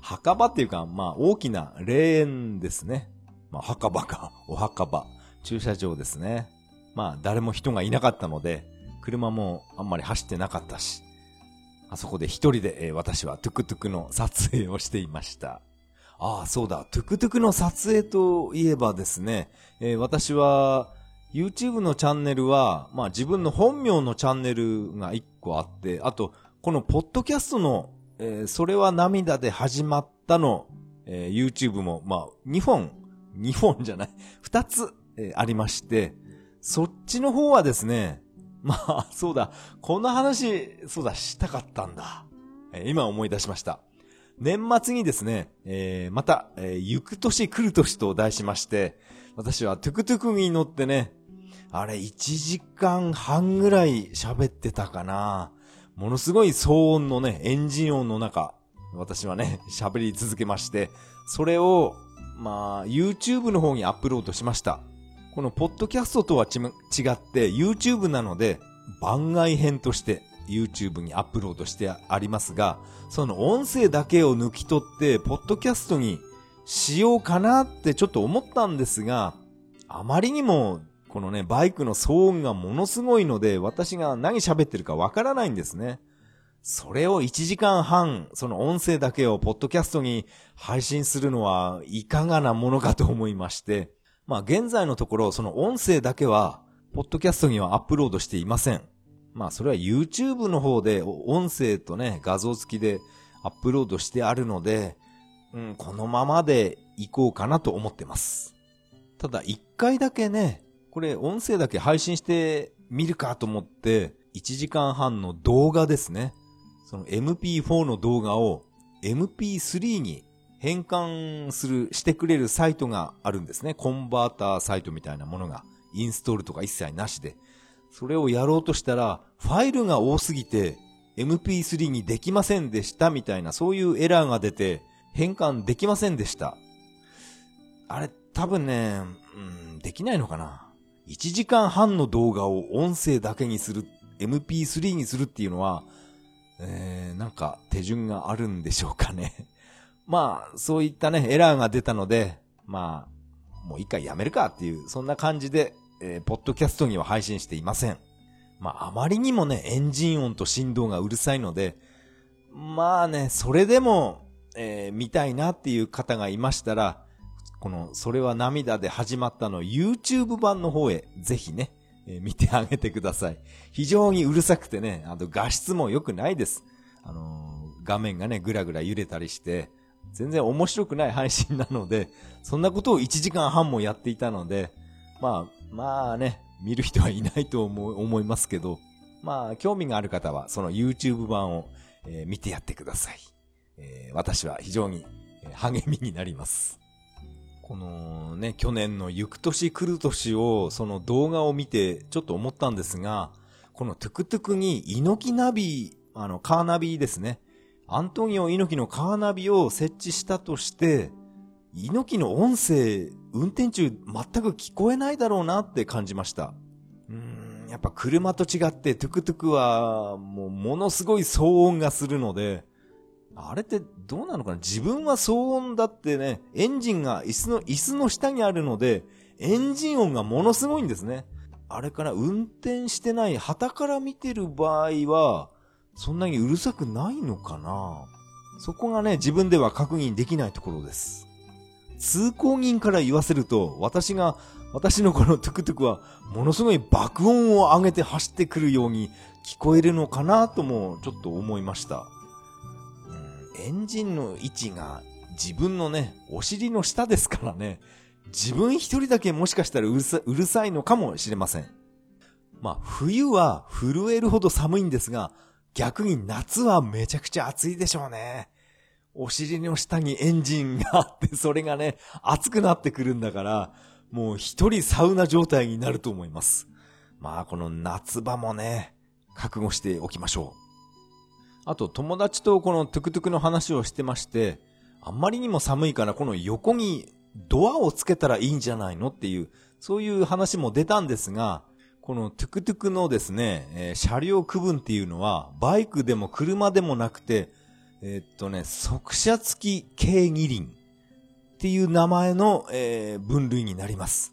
墓場っていうか、まあ大きな霊園ですね。まあ墓場か、お墓場、駐車場ですね。まあ誰も人がいなかったので、車もあんまり走ってなかったし、あそこで一人で、えー、私はトゥクトゥクの撮影をしていました。ああ、そうだ。トゥクトゥクの撮影といえばですね、えー、私は、YouTube のチャンネルは、まあ自分の本名のチャンネルが一個あって、あと、このポッドキャストの、えー、それは涙で始まったの、えー、YouTube も、まあ、2本、2本じゃない、2つ、えー、ありまして、そっちの方はですね、(laughs) まあ、そうだ、この話、そうだ、したかったんだ。今思い出しました。年末にですね、えー、また、えー、行く年来る年と題しまして、私はトゥクトゥクに乗ってね、あれ1時間半ぐらい喋ってたかな。ものすごい騒音のね、エンジン音の中、私はね、(laughs) 喋り続けまして、それを、まあ、YouTube の方にアップロードしました。このポッドキャストとは違って YouTube なので、番外編として YouTube にアップロードしてありますが、その音声だけを抜き取って、ポッドキャストにしようかなってちょっと思ったんですが、あまりにも、このね、バイクの騒音がものすごいので、私が何喋ってるかわからないんですね。それを1時間半、その音声だけをポッドキャストに配信するのはいかがなものかと思いまして、まあ現在のところその音声だけは、ポッドキャストにはアップロードしていません。まあそれは YouTube の方で音声とね、画像付きでアップロードしてあるので、うん、このままでいこうかなと思ってます。ただ一回だけね、これ音声だけ配信してみるかと思って、1時間半の動画ですね。その MP4 の動画を MP3 に変換する、してくれるサイトがあるんですね。コンバーターサイトみたいなものが。インストールとか一切なしで。それをやろうとしたら、ファイルが多すぎて MP3 にできませんでしたみたいなそういうエラーが出て変換できませんでした。あれ多分ね、うん、できないのかな ?1 時間半の動画を音声だけにする、MP3 にするっていうのは、えー、なんか手順があるんでしょうかね。まあ、そういったね、エラーが出たので、まあ、もう一回やめるかっていう、そんな感じでえー、ポッドキャストには配信していません。まあ、あまりにもね、エンジン音と振動がうるさいので、まあね、それでも、えー見たいなっていう方がいましたら、この、それは涙で始まったの YouTube 版の方へ、ぜひね、えー見てあげてください。非常にうるさくてね、あと画質も良くないです。あのー画面がね、ぐらぐら揺れたりして、全然面白くない配信なので、(laughs) そんなことを1時間半もやっていたので、まあ、まあね、見る人はいないと思思いますけど、まあ、興味がある方は、その YouTube 版を、えー見てやってください。えー私は非常に励みになります。このね、去年の行く年来る年を、その動画を見てちょっと思ったんですが、このトゥクトゥクに猪木ナビ、あの、カーナビですね。アントニオ猪木のカーナビを設置したとして、猪木の音声、運転中全く聞こえないだろうなって感じました。うーん、やっぱ車と違ってトゥクトゥクはもうものすごい騒音がするので、あれってどうなのかな？自分は騒音だってね、エンジンが椅子の、椅子の下にあるので、エンジン音がものすごいんですね。あれから運転してない、旗から見てる場合は、そんなにうるさくないのかな？そこがね、自分では確認できないところです。通行人から言わせると、私が、私のこのトゥクトゥクは、ものすごい爆音を上げて走ってくるように聞こえるのかなともちょっと思いました。うんエンジンの位置が自分のね、お尻の下ですからね、自分一人だけもしかしたらうるさうるさいのかもしれません。まあ、冬は震えるほど寒いんですが、逆に夏はめちゃくちゃ暑いでしょうね。お尻の下にエンジンがあって、それがね、熱くなってくるんだから、もう一人サウナ状態になると思います。まあ、この夏場もね、覚悟しておきましょう。あと、友達とこのトゥクトゥクの話をしてまして、あんまりにも寒いからこの横にドアをつけたらいいんじゃないのっていう、そういう話も出たんですが、このトゥクトゥクのですね、えー車両区分っていうのは、バイクでも車でもなくて、えーっとね、側車付き軽二輪っていう名前の、えー分類になります。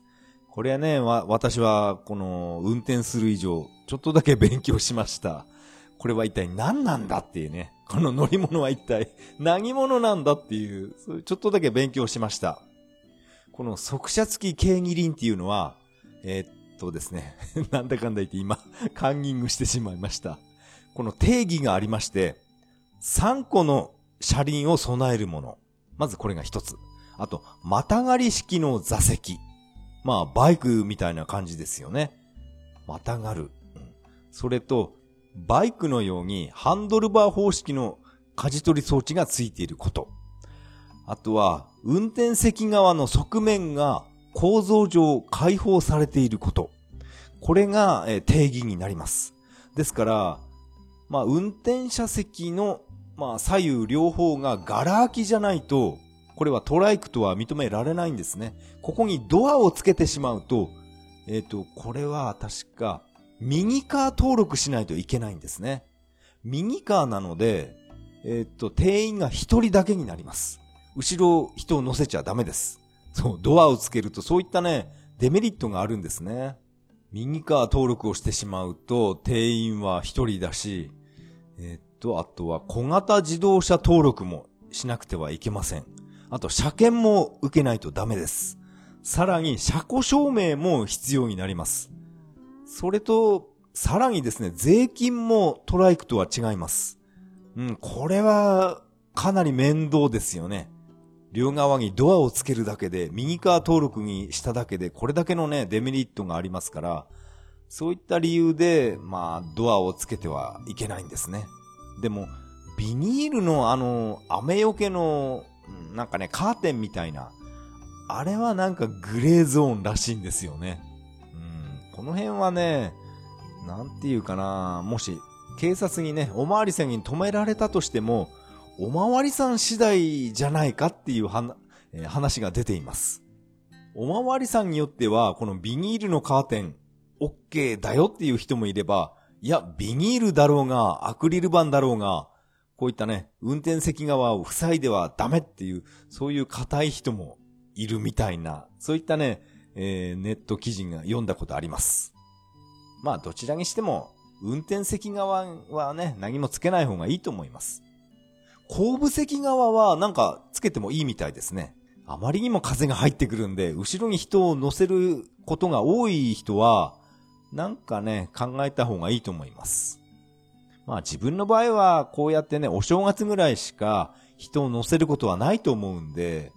これはね、わ、私はこの運転する以上、ちょっとだけ勉強しました。これは一体何なんだっていうね。この乗り物は一体何者なんだっていう、ちょっとだけ勉強しました。この速車付き軽二輪っていうのは、えーっとですね、(laughs) なんだかんだ言って今、カンニングしてしまいました。この定義がありまして、3個の車輪を備えるもの。まずこれが一つ。あと、またがり式の座席。まあ、バイクみたいな感じですよね。またがる。うんそれと、バイクのようにハンドルバー方式の舵取り装置がついていること。あとは、運転席側の側面が構造上開放されていること。これが、え定義になります。ですから、まあ、運転者席の、まあ、左右両方がガラ空きじゃないと、これはトライクとは認められないんですね。ここにドアをつけてしまうと、えっ、と、これは確か、ミニカー登録しないといけないんですね。ミニカーなので、えっ、と、定員が一人だけになります。後ろ人を乗せちゃダメです。そう、ドアをつけるとそういったね、デメリットがあるんですね。ミニカー登録をしてしまうと、定員は一人だし、えっと、あとは小型自動車登録もしなくてはいけません。あと、車検も受けないとダメです。さらに、車庫証明も必要になります。それと、さらにですね、税金もトライクとは違います。うん、これは、かなり面倒ですよね。両側にドアをつけるだけで、ミニカー登録にしただけで、これだけのね、デメリットがありますから、そういった理由で、まあ、ドアをつけてはいけないんですね。でも、ビニールのあの、雨よけの、なんかね、カーテンみたいな、あれはなんかグレーゾーンらしいんですよね。うん、この辺はね、なんていうかな、もし、警察にね、おまわりさんに止められたとしても、おまわりさん次第じゃないかっていうはなえ話が出ています。おまわりさんによっては、このビニールのカーテン、OK だよっていう人もいれば、いや、ビニールだろうが、アクリル板だろうが、こういったね、運転席側を塞いではダメっていう、そういう硬い人もいるみたいな、そういったね、えーネット記事が読んだことあります。まあ、どちらにしても、運転席側はね、何もつけない方がいいと思います。後部席側はなんかつけてもいいみたいですね。あまりにも風が入ってくるんで、後ろに人を乗せることが多い人は、なんかね、考えた方がいいと思います。まあ自分の場合はこうやってね、お正月ぐらいしか人を乗せることはないと思うんで、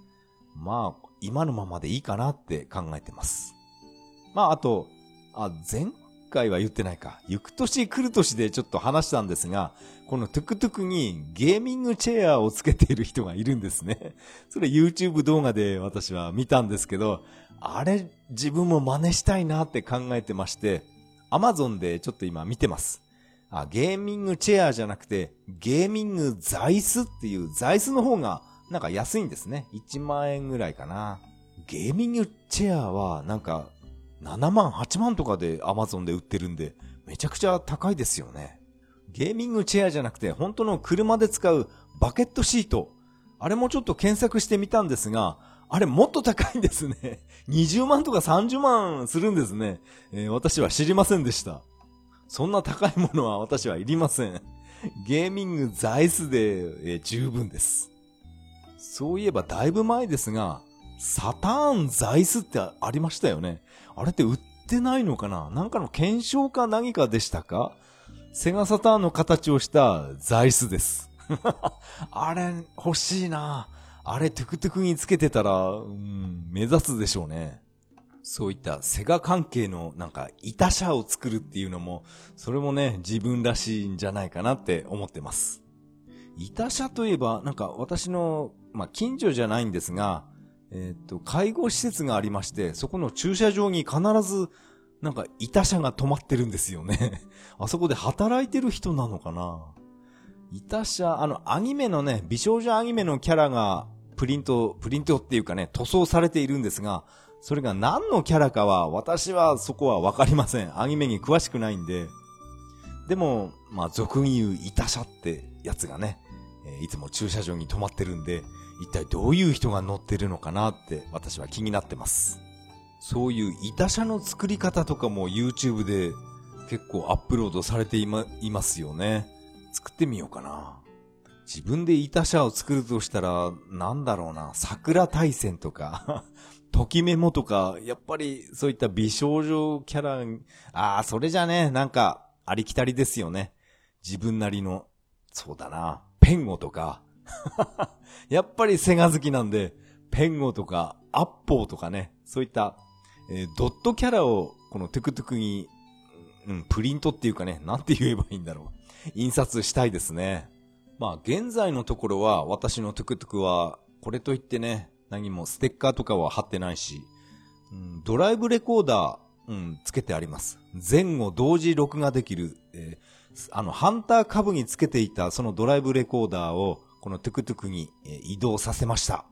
まあ今のままでいいかなって考えてます。まああと、あ、前回は言ってないか。行く年来る年でちょっと話したんですが、このトゥクトゥクにゲーミングチェアをつけている人がいるんですね。(laughs) それ YouTube 動画で私は見たんですけど、あれ自分も真似したいなって考えてまして、Amazon でちょっと今見てます。あ、ゲーミングチェアじゃなくて、ゲーミング座椅子っていう座椅子の方がなんか安いんですね。1万円ぐらいかな。ゲーミングチェアはなんか7万、8万とかで Amazon で売ってるんで、めちゃくちゃ高いですよね。ゲーミングチェアじゃなくて、本当の車で使うバケットシート。あれもちょっと検索してみたんですが、あれもっと高いんですね。(laughs) 20万とか30万するんですね。えー、私は知りませんでした。そんな高いものは私はいりません。ゲーミング座椅子で、えー、十分です。そういえばだいぶ前ですが、サターン座椅子ってありましたよね。あれって売ってないのかな？なんかの検証か何かでしたか？セガサターンの形をした座椅子です。(laughs) あれ、欲しいなあれ、トゥクトゥクにつけてたら、うん、目指すでしょうね。そういったセガ関係のなんか、板車を作るっていうのも、それもね、自分らしいんじゃないかなって思ってます。板車といえば、なんか私の、まあ、近所じゃないんですが、えっ、と、介護施設がありまして、そこの駐車場に必ず、なんか、板車が止まってるんですよね。(laughs) あそこで働いてる人なのかな？板車、あの、アニメのね、美少女アニメのキャラが、プリント、プリントっていうかね、塗装されているんですが、それが何のキャラかは、私はそこはわかりません。アニメに詳しくないんで。でも、まあ、俗に言う板車ってやつがね、え、いつも駐車場に止まってるんで、一体どういう人が乗ってるのかなって私は気になってます。そういう板車の作り方とかも YouTube で結構アップロードされていま、いますよね。作ってみようかな。自分で板車を作るとしたら、なんだろうな、桜大戦とか、(laughs) ときメモとか、やっぱりそういった美少女キャラ、ああ、それじゃね、なんか、ありきたりですよね。自分なりの、そうだな、ペンゴとか、(laughs) やっぱりセガ好きなんで、ペンゴとか、アッポーとかね、そういった、えー、ドットキャラを、このトゥクトゥクに、うん、プリントっていうかね、なんて言えばいいんだろう。印刷したいですね。まあ、現在のところは、私のトゥクトゥクは、これといってね、何もステッカーとかは貼ってないし、うん、ドライブレコーダー、うん、つけてあります。前後同時録画できる、えー、あの、ハンターカブにつけていたそのドライブレコーダーを、このトゥクトゥクに移動させました。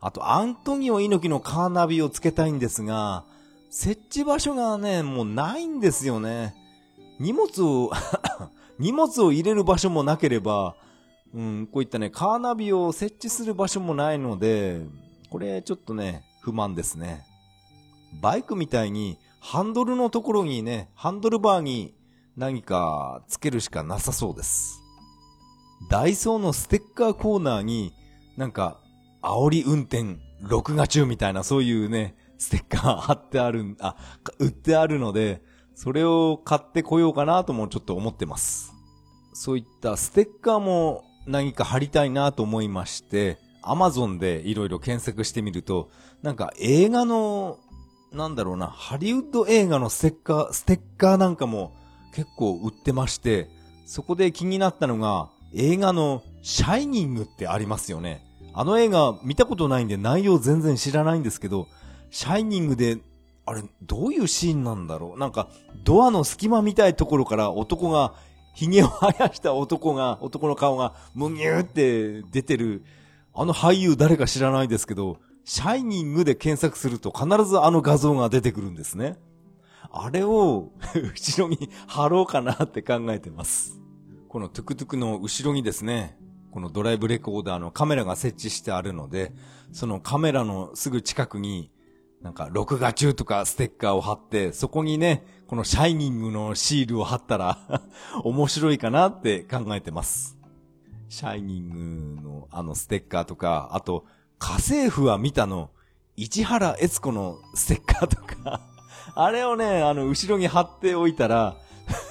あと、アントニオ猪木のカーナビをつけたいんですが、設置場所がね、もうないんですよね。荷物を (laughs) 荷物を入れる場所もなければ、うん、こういったね、カーナビを設置する場所もないので、これちょっとね、不満ですね。バイクみたいに、ハンドルのところにね、ハンドルバーに何かつけるしかなさそうです。ダイソーのステッカーコーナーに、なんか、煽り運転、録画中みたいな、そういうね、ステッカー貼ってある、(laughs) あ、売ってあるので、それを買ってこようかなともちょっと思ってます。そういったステッカーも何か貼りたいなと思いまして、アマゾンでいろいろ検索してみると、なんか映画の、なんだろうな、ハリウッド映画のステッカー、ステッカーなんかも結構売ってまして、そこで気になったのが、映画のシャイニングってありますよね。あの映画見たことないんで内容全然知らないんですけど、シャイニングで、あれ、どういうシーンなんだろう？なんか、ドアの隙間みたいところから男が、髭を生やした男が、男の顔が、むぎゅーって出てる、あの俳優誰か知らないですけど、シャイニングで検索すると必ずあの画像が出てくるんですね。あれを (laughs) 後ろに貼ろうかなって考えてます。このトゥクトゥクの後ろにですね、このドライブレコーダーのカメラが設置してあるので、そのカメラのすぐ近くに、なんか、録画中とかステッカーを貼って、そこにね、このシャイニングのシールを貼ったら (laughs) 面白いかなって考えてます。シャイニングのあのステッカーとか、あと、家政婦は見たの、市原悦子のステッカーとか、(laughs) あれをね、あの、後ろに貼っておいたら、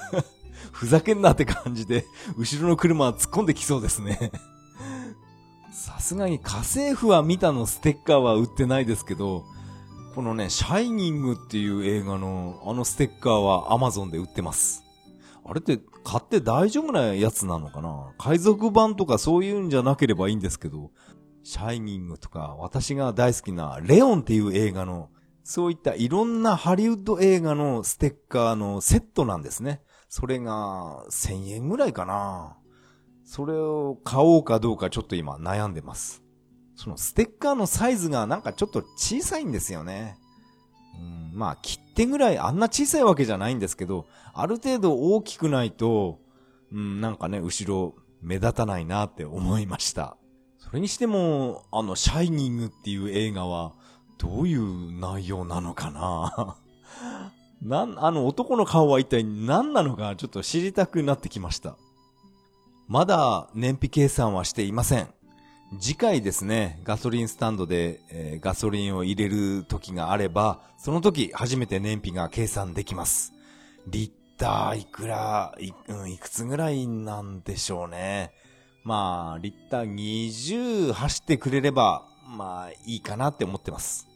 (laughs) ふざけんなって感じで、後ろの車は突っ込んできそうですね。さすがに家政婦は見たのステッカーは売ってないですけど、このね、シャイニングっていう映画のあのステッカーは Amazon で売ってます。あれって買って大丈夫なやつなのかな？海賊版とかそういうんじゃなければいいんですけど、シャイニングとか私が大好きなレオンっていう映画のそういったいろんなハリウッド映画のステッカーのセットなんですね。それが1000円ぐらいかな。それを買おうかどうかちょっと今悩んでます。そのステッカーのサイズがなんかちょっと小さいんですよね。うん、まあ切手ぐらいあんな小さいわけじゃないんですけど、ある程度大きくないと、うん、なんかね、後ろ目立たないなって思いました。それにしても、あの、シャイニングっていう映画は、どういう内容なのかななん、あの男の顔は一体何なのかちょっと知りたくなってきました。まだ燃費計算はしていません。次回ですね、ガソリンスタンドで、えー、ガソリンを入れる時があれば、その時初めて燃費が計算できます。リッターいくら、い,、うん、いくつぐらいなんでしょうね。まあ、リッター20走ってくれれば、まあいいかなって思ってます。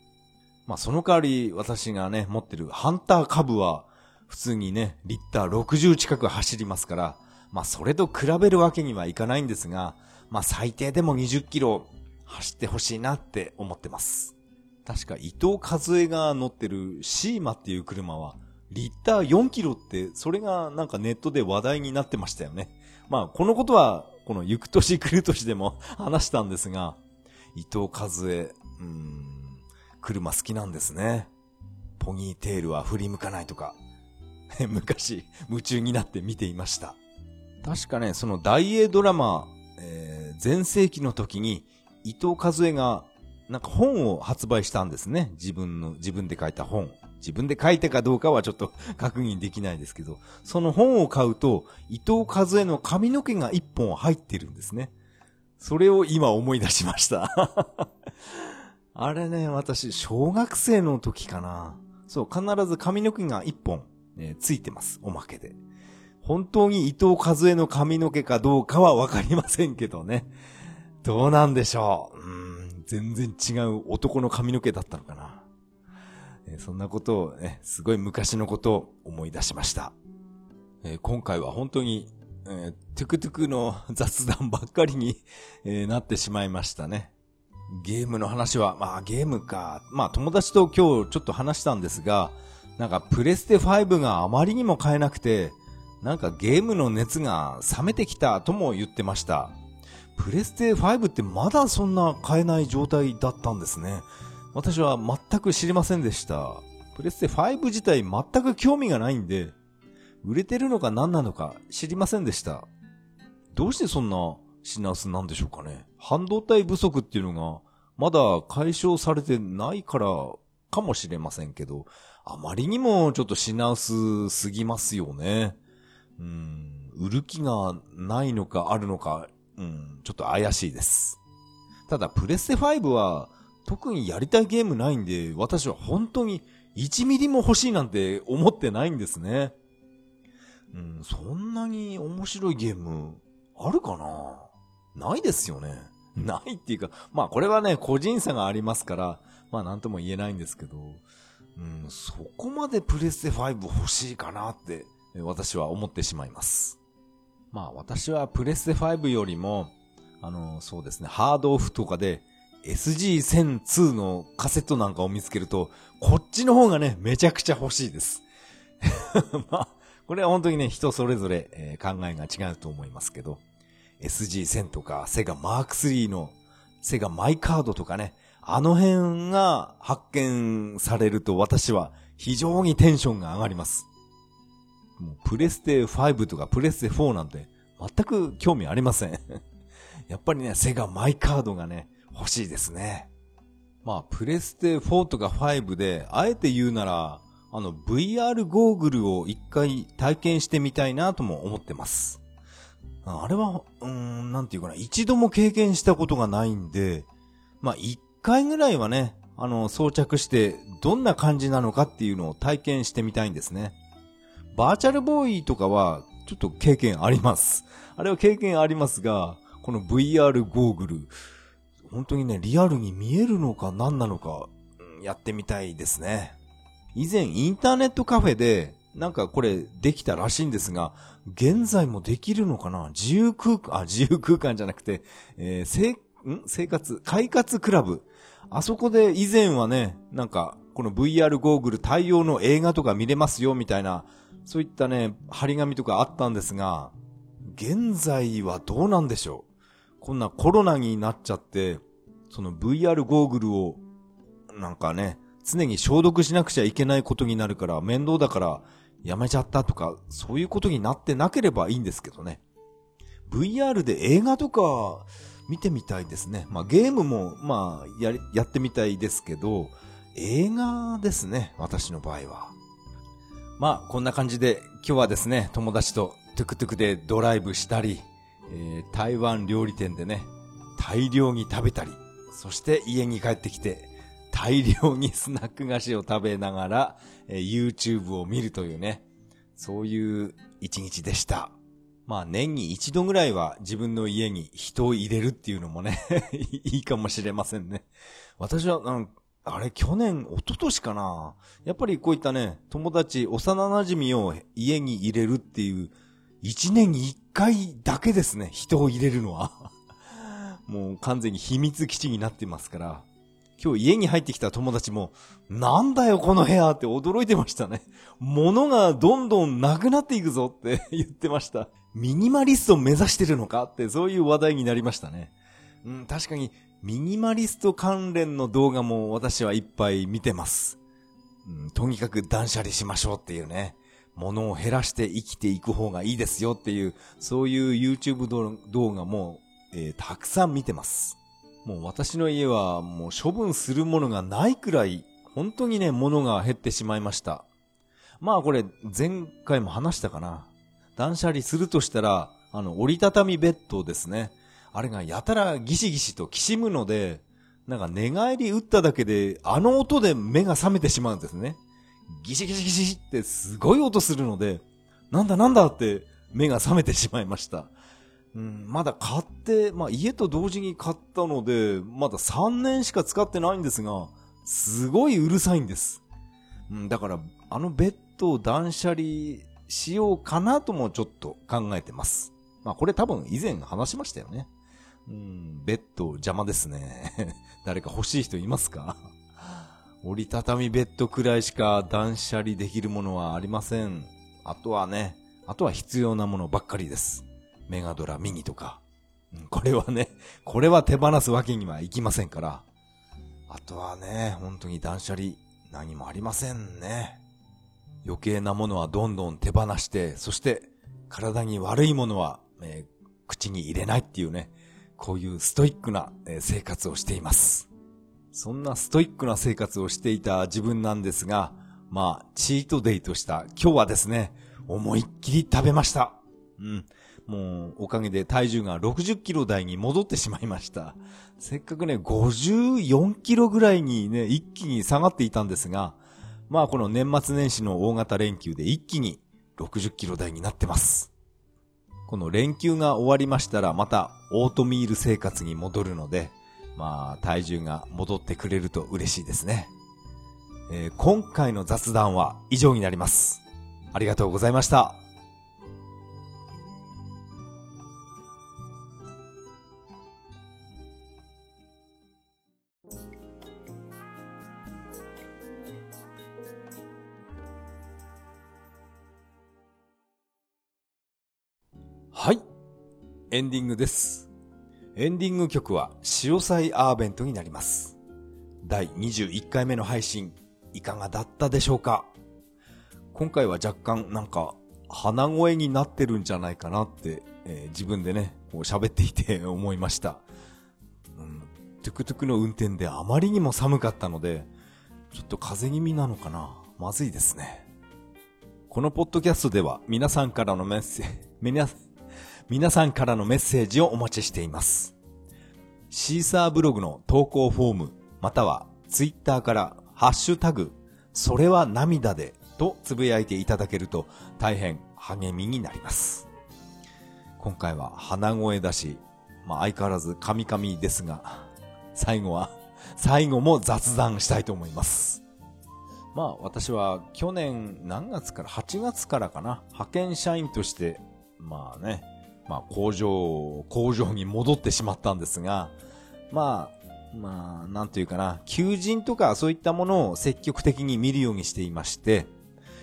まあその代わり私がね、持ってるハンター株は、普通にね、リッター60近く走りますから、まあそれと比べるわけにはいかないんですが、まあ最低でも20キロ走ってほしいなって思ってます。確か伊藤和恵が乗ってるシーマっていう車は、リッター4キロって、それがなんかネットで話題になってましたよね。まあこのことは、この行く年来る年でも話したんですが、伊藤和恵、うん、車好きなんですね。ポニーテールは振り向かないとか。(laughs) 昔、夢中になって見ていました。確かね、その大英ドラマ、えー、前世紀の時に、伊藤和恵が、なんか本を発売したんですね。自分の、自分で書いた本。自分で書いたかどうかはちょっと (laughs) 確認できないですけど、その本を買うと、伊藤和恵の髪の毛が一本入ってるんですね。それを今思い出しました (laughs) あれね、私、小学生の時かな。そう、必ず髪の毛が一本、え、ついてます。おまけで。本当に伊藤和恵の髪の毛かどうかはわかりませんけどね。どうなんでしょう。うん、全然違う男の髪の毛だったのかな。え、そんなことをね、すごい昔のことを思い出しました。えー、今回は本当に、えー、トゥクトゥクの雑談ばっかりに、えなってしまいましたね。ゲームの話は、まあゲームか。まあ友達と今日ちょっと話したんですが、なんかプレステ5があまりにも買えなくて、なんかゲームの熱が冷めてきたとも言ってました。プレステ5ってまだそんな買えない状態だったんですね。私は全く知りませんでした。プレステ5自体全く興味がないんで、売れてるのか何なのか知りませんでした。どうしてそんな品薄なんでしょうかね。半導体不足っていうのがまだ解消されてないからかもしれませんけど、あまりにもちょっと品薄すぎますよね。うん、売る気がないのかあるのか、うん、ちょっと怪しいです。ただ、プレステ5は特にやりたいゲームないんで、私は本当に1ミリも欲しいなんて思ってないんですね。うん、そんなに面白いゲームあるかな？ないですよね。ないっていうか、まあこれはね、個人差がありますから、まあなんとも言えないんですけど、うん、そこまでプレステ5欲しいかなって私は思ってしまいます。まあ私はプレステ5よりも、あの、そうですね、ハードオフとかで SG1002 のカセットなんかを見つけると、こっちの方がね、めちゃくちゃ欲しいです。(laughs) まあ、これは本当にね、人それぞれ、え、考えが違うと思いますけど、SG1000 とか、セガマーク3の、セガマイカードとかね、あの辺が発見されると私は非常にテンションが上がります。もうプレステ5とかプレステ4なんて全く興味ありません (laughs) やっぱりね、セガマイカードがね、欲しいですね。まあ、プレステ4とか5で、あえて言うなら、あの、VR ゴーグルを一回体験してみたいなとも思ってます。あれは、うん、なんていうかな、一度も経験したことがないんで、まあ、一回ぐらいはね、あの、装着して、どんな感じなのかっていうのを体験してみたいんですね。バーチャルボーイとかは、ちょっと経験あります。あれは経験ありますが、この VR ゴーグル、本当にね、リアルに見えるのか何なのか、やってみたいですね。以前インターネットカフェで、なんかこれできたらしいんですが、現在もできるのかな？自由空間、あ、自由空間じゃなくて、えー、生、ん？生活、快活クラブ。あそこで以前はね、なんか、この VR ゴーグル対応の映画とか見れますよみたいな、そういったね、張り紙とかあったんですが、現在はどうなんでしょう？こんなコロナになっちゃって、その VR ゴーグルを、なんかね、常に消毒しなくちゃいけないことになるから面倒だからやめちゃったとか、そういうことになってなければいいんですけどね。VR で映画とか見てみたいですね。まあゲームも、まあややってみたいですけど、映画ですね、私の場合は。まあこんな感じで今日はですね、友達とトゥクトゥクでドライブしたり、えー、台湾料理店でね、大量に食べたり、そして家に帰ってきて、大量にスナック菓子を食べながら、え、YouTube を見るというね、そういう一日でした。まあ年に一度ぐらいは自分の家に人を入れるっていうのもね (laughs) いいかもしれませんね。私は、うん、あれ去年、一昨年かなやっぱりこういったね、友達、幼馴染を家に入れるっていう、一年に一回だけですね、人を入れるのは (laughs) もう完全に秘密基地になってますから。今日家に入ってきた友達も、なんだよこの部屋って驚いてましたね。物がどんどんなくなっていくぞって (laughs) 言ってました。ミニマリストを目指してるのかってそういう話題になりましたね。うん、確かにミニマリスト関連の動画も私はいっぱい見てます。うん、とにかく断捨離しましょうっていうね。物を減らして生きていく方がいいですよっていう、そういう YouTube 動画も、えー、たくさん見てます。もう私の家はもう処分するものがないくらい、本当にね、物が減ってしまいました。まあこれ、前回も話したかな。断捨離するとしたら、あの、折りたたみベッドですね。あれがやたらギシギシときしむので、なんか寝返り打っただけで、あの音で目が覚めてしまうんですね。ギシギシギシってすごい音するので、なんだなんだって目が覚めてしまいました。うん、まだ買って、まあ家と同時に買ったので、まだ3年しか使ってないんですが、すごいうるさいんです。うん、だから、あのベッドを断捨離しようかなともちょっと考えてます。まあこれ多分以前話しましたよね。うん、ベッド邪魔ですね。(laughs) 誰か欲しい人いますか？折りたたみベッドくらいしか断捨離できるものはありません。あとはね、あとは必要なものばっかりです。メガドラミニとか。これはね、(laughs) これは手放すわけにはいきませんから。あとはね、本当に断捨離、何もありませんね。余計なものはどんどん手放して、そして体に悪いものは、えー、口に入れないっていうね、こういうストイックな、えー、生活をしています。そんなストイックな生活をしていた自分なんですが、まあ、チートデイとした今日はですね、思いっきり食べました。うん。もう、おかげで体重が60キロ台に戻ってしまいました。せっかくね、54キロぐらいにね、一気に下がっていたんですが、まあこの年末年始の大型連休で一気に60キロ台になってます。この連休が終わりましたらまたオートミール生活に戻るので、まあ体重が戻ってくれると嬉しいですね。えー、今回の雑談は以上になります。ありがとうございました。はい。エンディングです。エンディング曲は、潮祭アーベントになります。第21回目の配信、いかがだったでしょうか？今回は若干なんか、鼻声になってるんじゃないかなって、えー、自分でね、こう喋っていて (laughs) 思いました。うん、トゥクトゥクの運転であまりにも寒かったので、ちょっと風邪気味なのかな？まずいですね。このポッドキャストでは皆さんからのメッセージ、皆皆さんからのメッセージをお待ちしています。シーサーブログの投稿フォーム、またはツイッターからハッシュタグ、それは涙でとつぶやいていただけると大変励みになります。今回は鼻声だし、まあ相変わらずカミカミですが、最後は、最後も雑談したいと思います。まあ私は去年何月から、8月からかな、派遣社員として、まあね、まあ工場、工場に戻ってしまったんですが、まあ、まあ、なんというかな、求人とかそういったものを積極的に見るようにしていまして、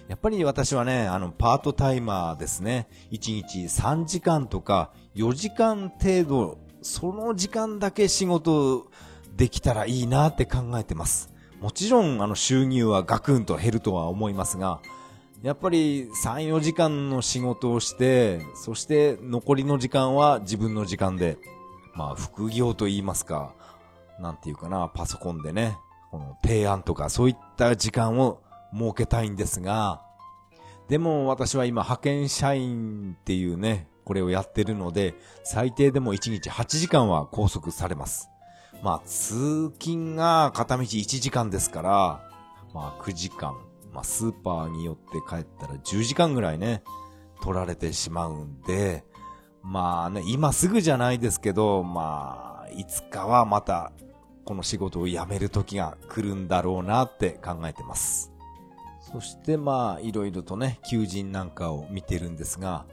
やっぱり私はね、あの、パートタイマーですね。1日3時間とか4時間程度、その時間だけ仕事できたらいいなって考えてます。もちろん、あの、収入はガクンと減るとは思いますが、やっぱり3、4時間の仕事をして、そして残りの時間は自分の時間で、まあ、副業と言いますか、なんていうかな、パソコンでね、この提案とかそういった時間を設けたいんですが、でも私は今派遣社員っていうね、これをやってるので、最低でも1日8時間は拘束されます。まあ、通勤が片道1時間ですから、まあ9時間、まあスーパーによって帰ったら10時間ぐらいね、取られてしまうんで、まあね、今すぐじゃないですけど、まあ、いつかはまた、この仕事を辞める時が来るんだろうなって考えてます。そしてまあ、いろいろとね、求人なんかを見てるんですが、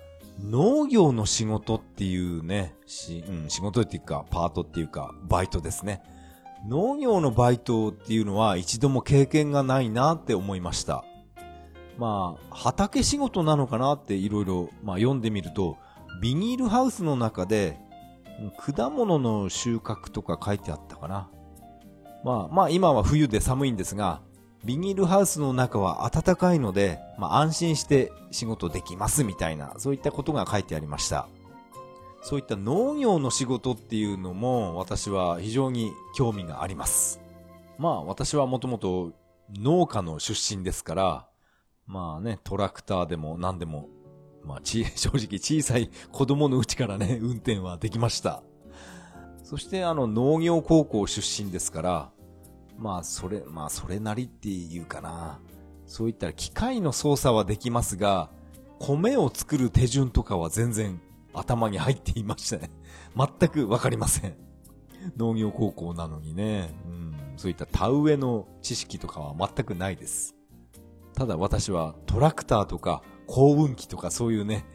農業の仕事っていうね、し、うん、仕事っていうか、パートっていうか、バイトですね。農業のバイトっていうのは一度も経験がないなって思いました。まあ、畑仕事なのかなっていろいろ、まあ読んでみると、ビニールハウスの中で、果物の収穫とか書いてあったかな。まあ、まあ今は冬で寒いんですが、ビニールハウスの中は暖かいので、まあ、安心して仕事できますみたいな、そういったことが書いてありました。そういった農業の仕事っていうのも私は非常に興味があります。まあ私はもともと農家の出身ですから、まあね、トラクターでも何でも、まあ (laughs) 正直小さい子供のうちからね、運転はできました。そしてあの農業高校出身ですから、まあ、それ、まあ、それなりっていうかな。そういった機械の操作はできますが、米を作る手順とかは全然頭に入っていましたね。(laughs) 全くわかりません。農業高校なのにね、うん、そういった田植えの知識とかは全くないです。ただ私はトラクターとか幸運機とかそういうね、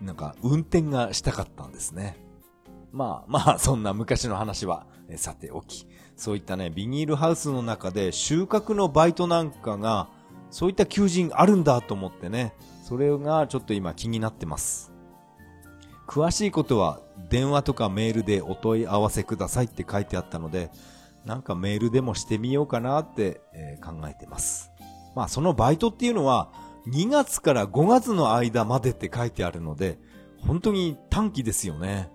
なんか運転がしたかったんですね。まあまあ、そんな昔の話は、さておき。そういったね、ビニールハウスの中で収穫のバイトなんかが、そういった求人あるんだと思ってね、それがちょっと今気になってます。詳しいことは電話とかメールでお問い合わせくださいって書いてあったので、なんかメールでもしてみようかなって、考えてます。まあそのバイトっていうのは2月から5月の間までって書いてあるので、本当に短期ですよね。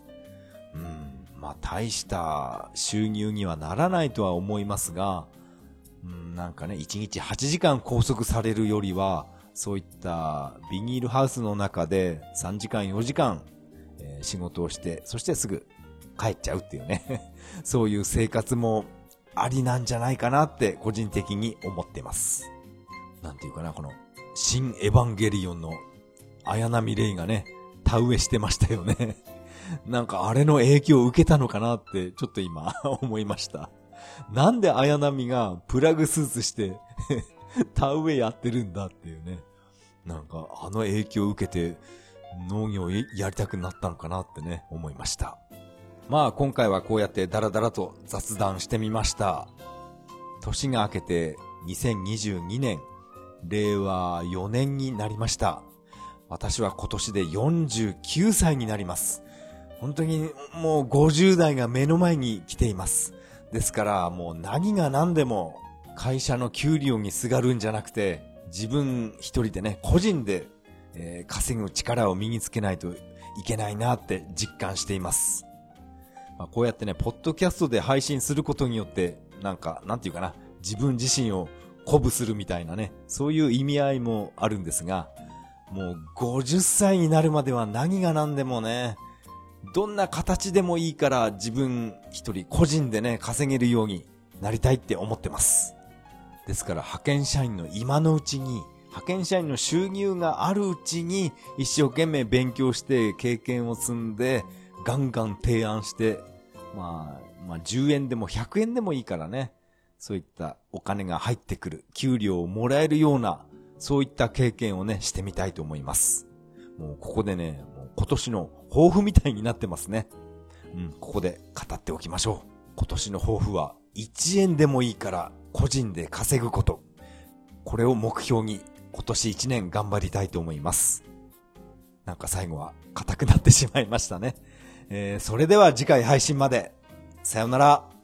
うん。まあ大した収入にはならないとは思いますが、うん、なんかね、1日8時間拘束されるよりは、そういったビニールハウスの中で3時間4時間、えー、仕事をして、そしてすぐ帰っちゃうっていうね (laughs) そういう生活もありなんじゃないかなって個人的に思ってます。なんていうかな、この、新エヴァンゲリオンの綾波レイがね、田植えしてましたよね (laughs) なんかあれの影響を受けたのかなってちょっと今思いました。なんで綾波がプラグスーツして (laughs) 田植えやってるんだっていうね。なんかあの影響を受けて農業やりたくなったのかなってね、思いました。まあ今回はこうやってダラダラと雑談してみました。年が明けて2022年、令和4年になりました。私は今年で49歳になります。本当にもう50代が目の前に来ています。ですからもう何が何でも会社の給料にすがるんじゃなくて自分一人でね、個人で、えー、稼ぐ力を身につけないといけないなって実感しています。まあ、こうやってね、ポッドキャストで配信することによって、なんか、なんていうかな、自分自身を鼓舞するみたいなね、そういう意味合いもあるんですが、もう50歳になるまでは何が何でもね、どんな形でもいいから自分一人個人でね、稼げるようになりたいって思ってます。ですから派遣社員の今のうちに、派遣社員の収入があるうちに一生懸命勉強して経験を積んでガンガン提案して、まあ、まあ10円でも100円でもいいからね、そういったお金が入ってくる、給料をもらえるような、そういった経験をね、してみたいと思います。もうここでね、もう今年の抱負みたいになってますね。うん、ここで語っておきましょう。今年の抱負は1円でもいいから個人で稼ぐこと。これを目標に今年1年頑張りたいと思います。なんか最後は硬くなってしまいましたね。えー、それでは次回配信まで。さよなら。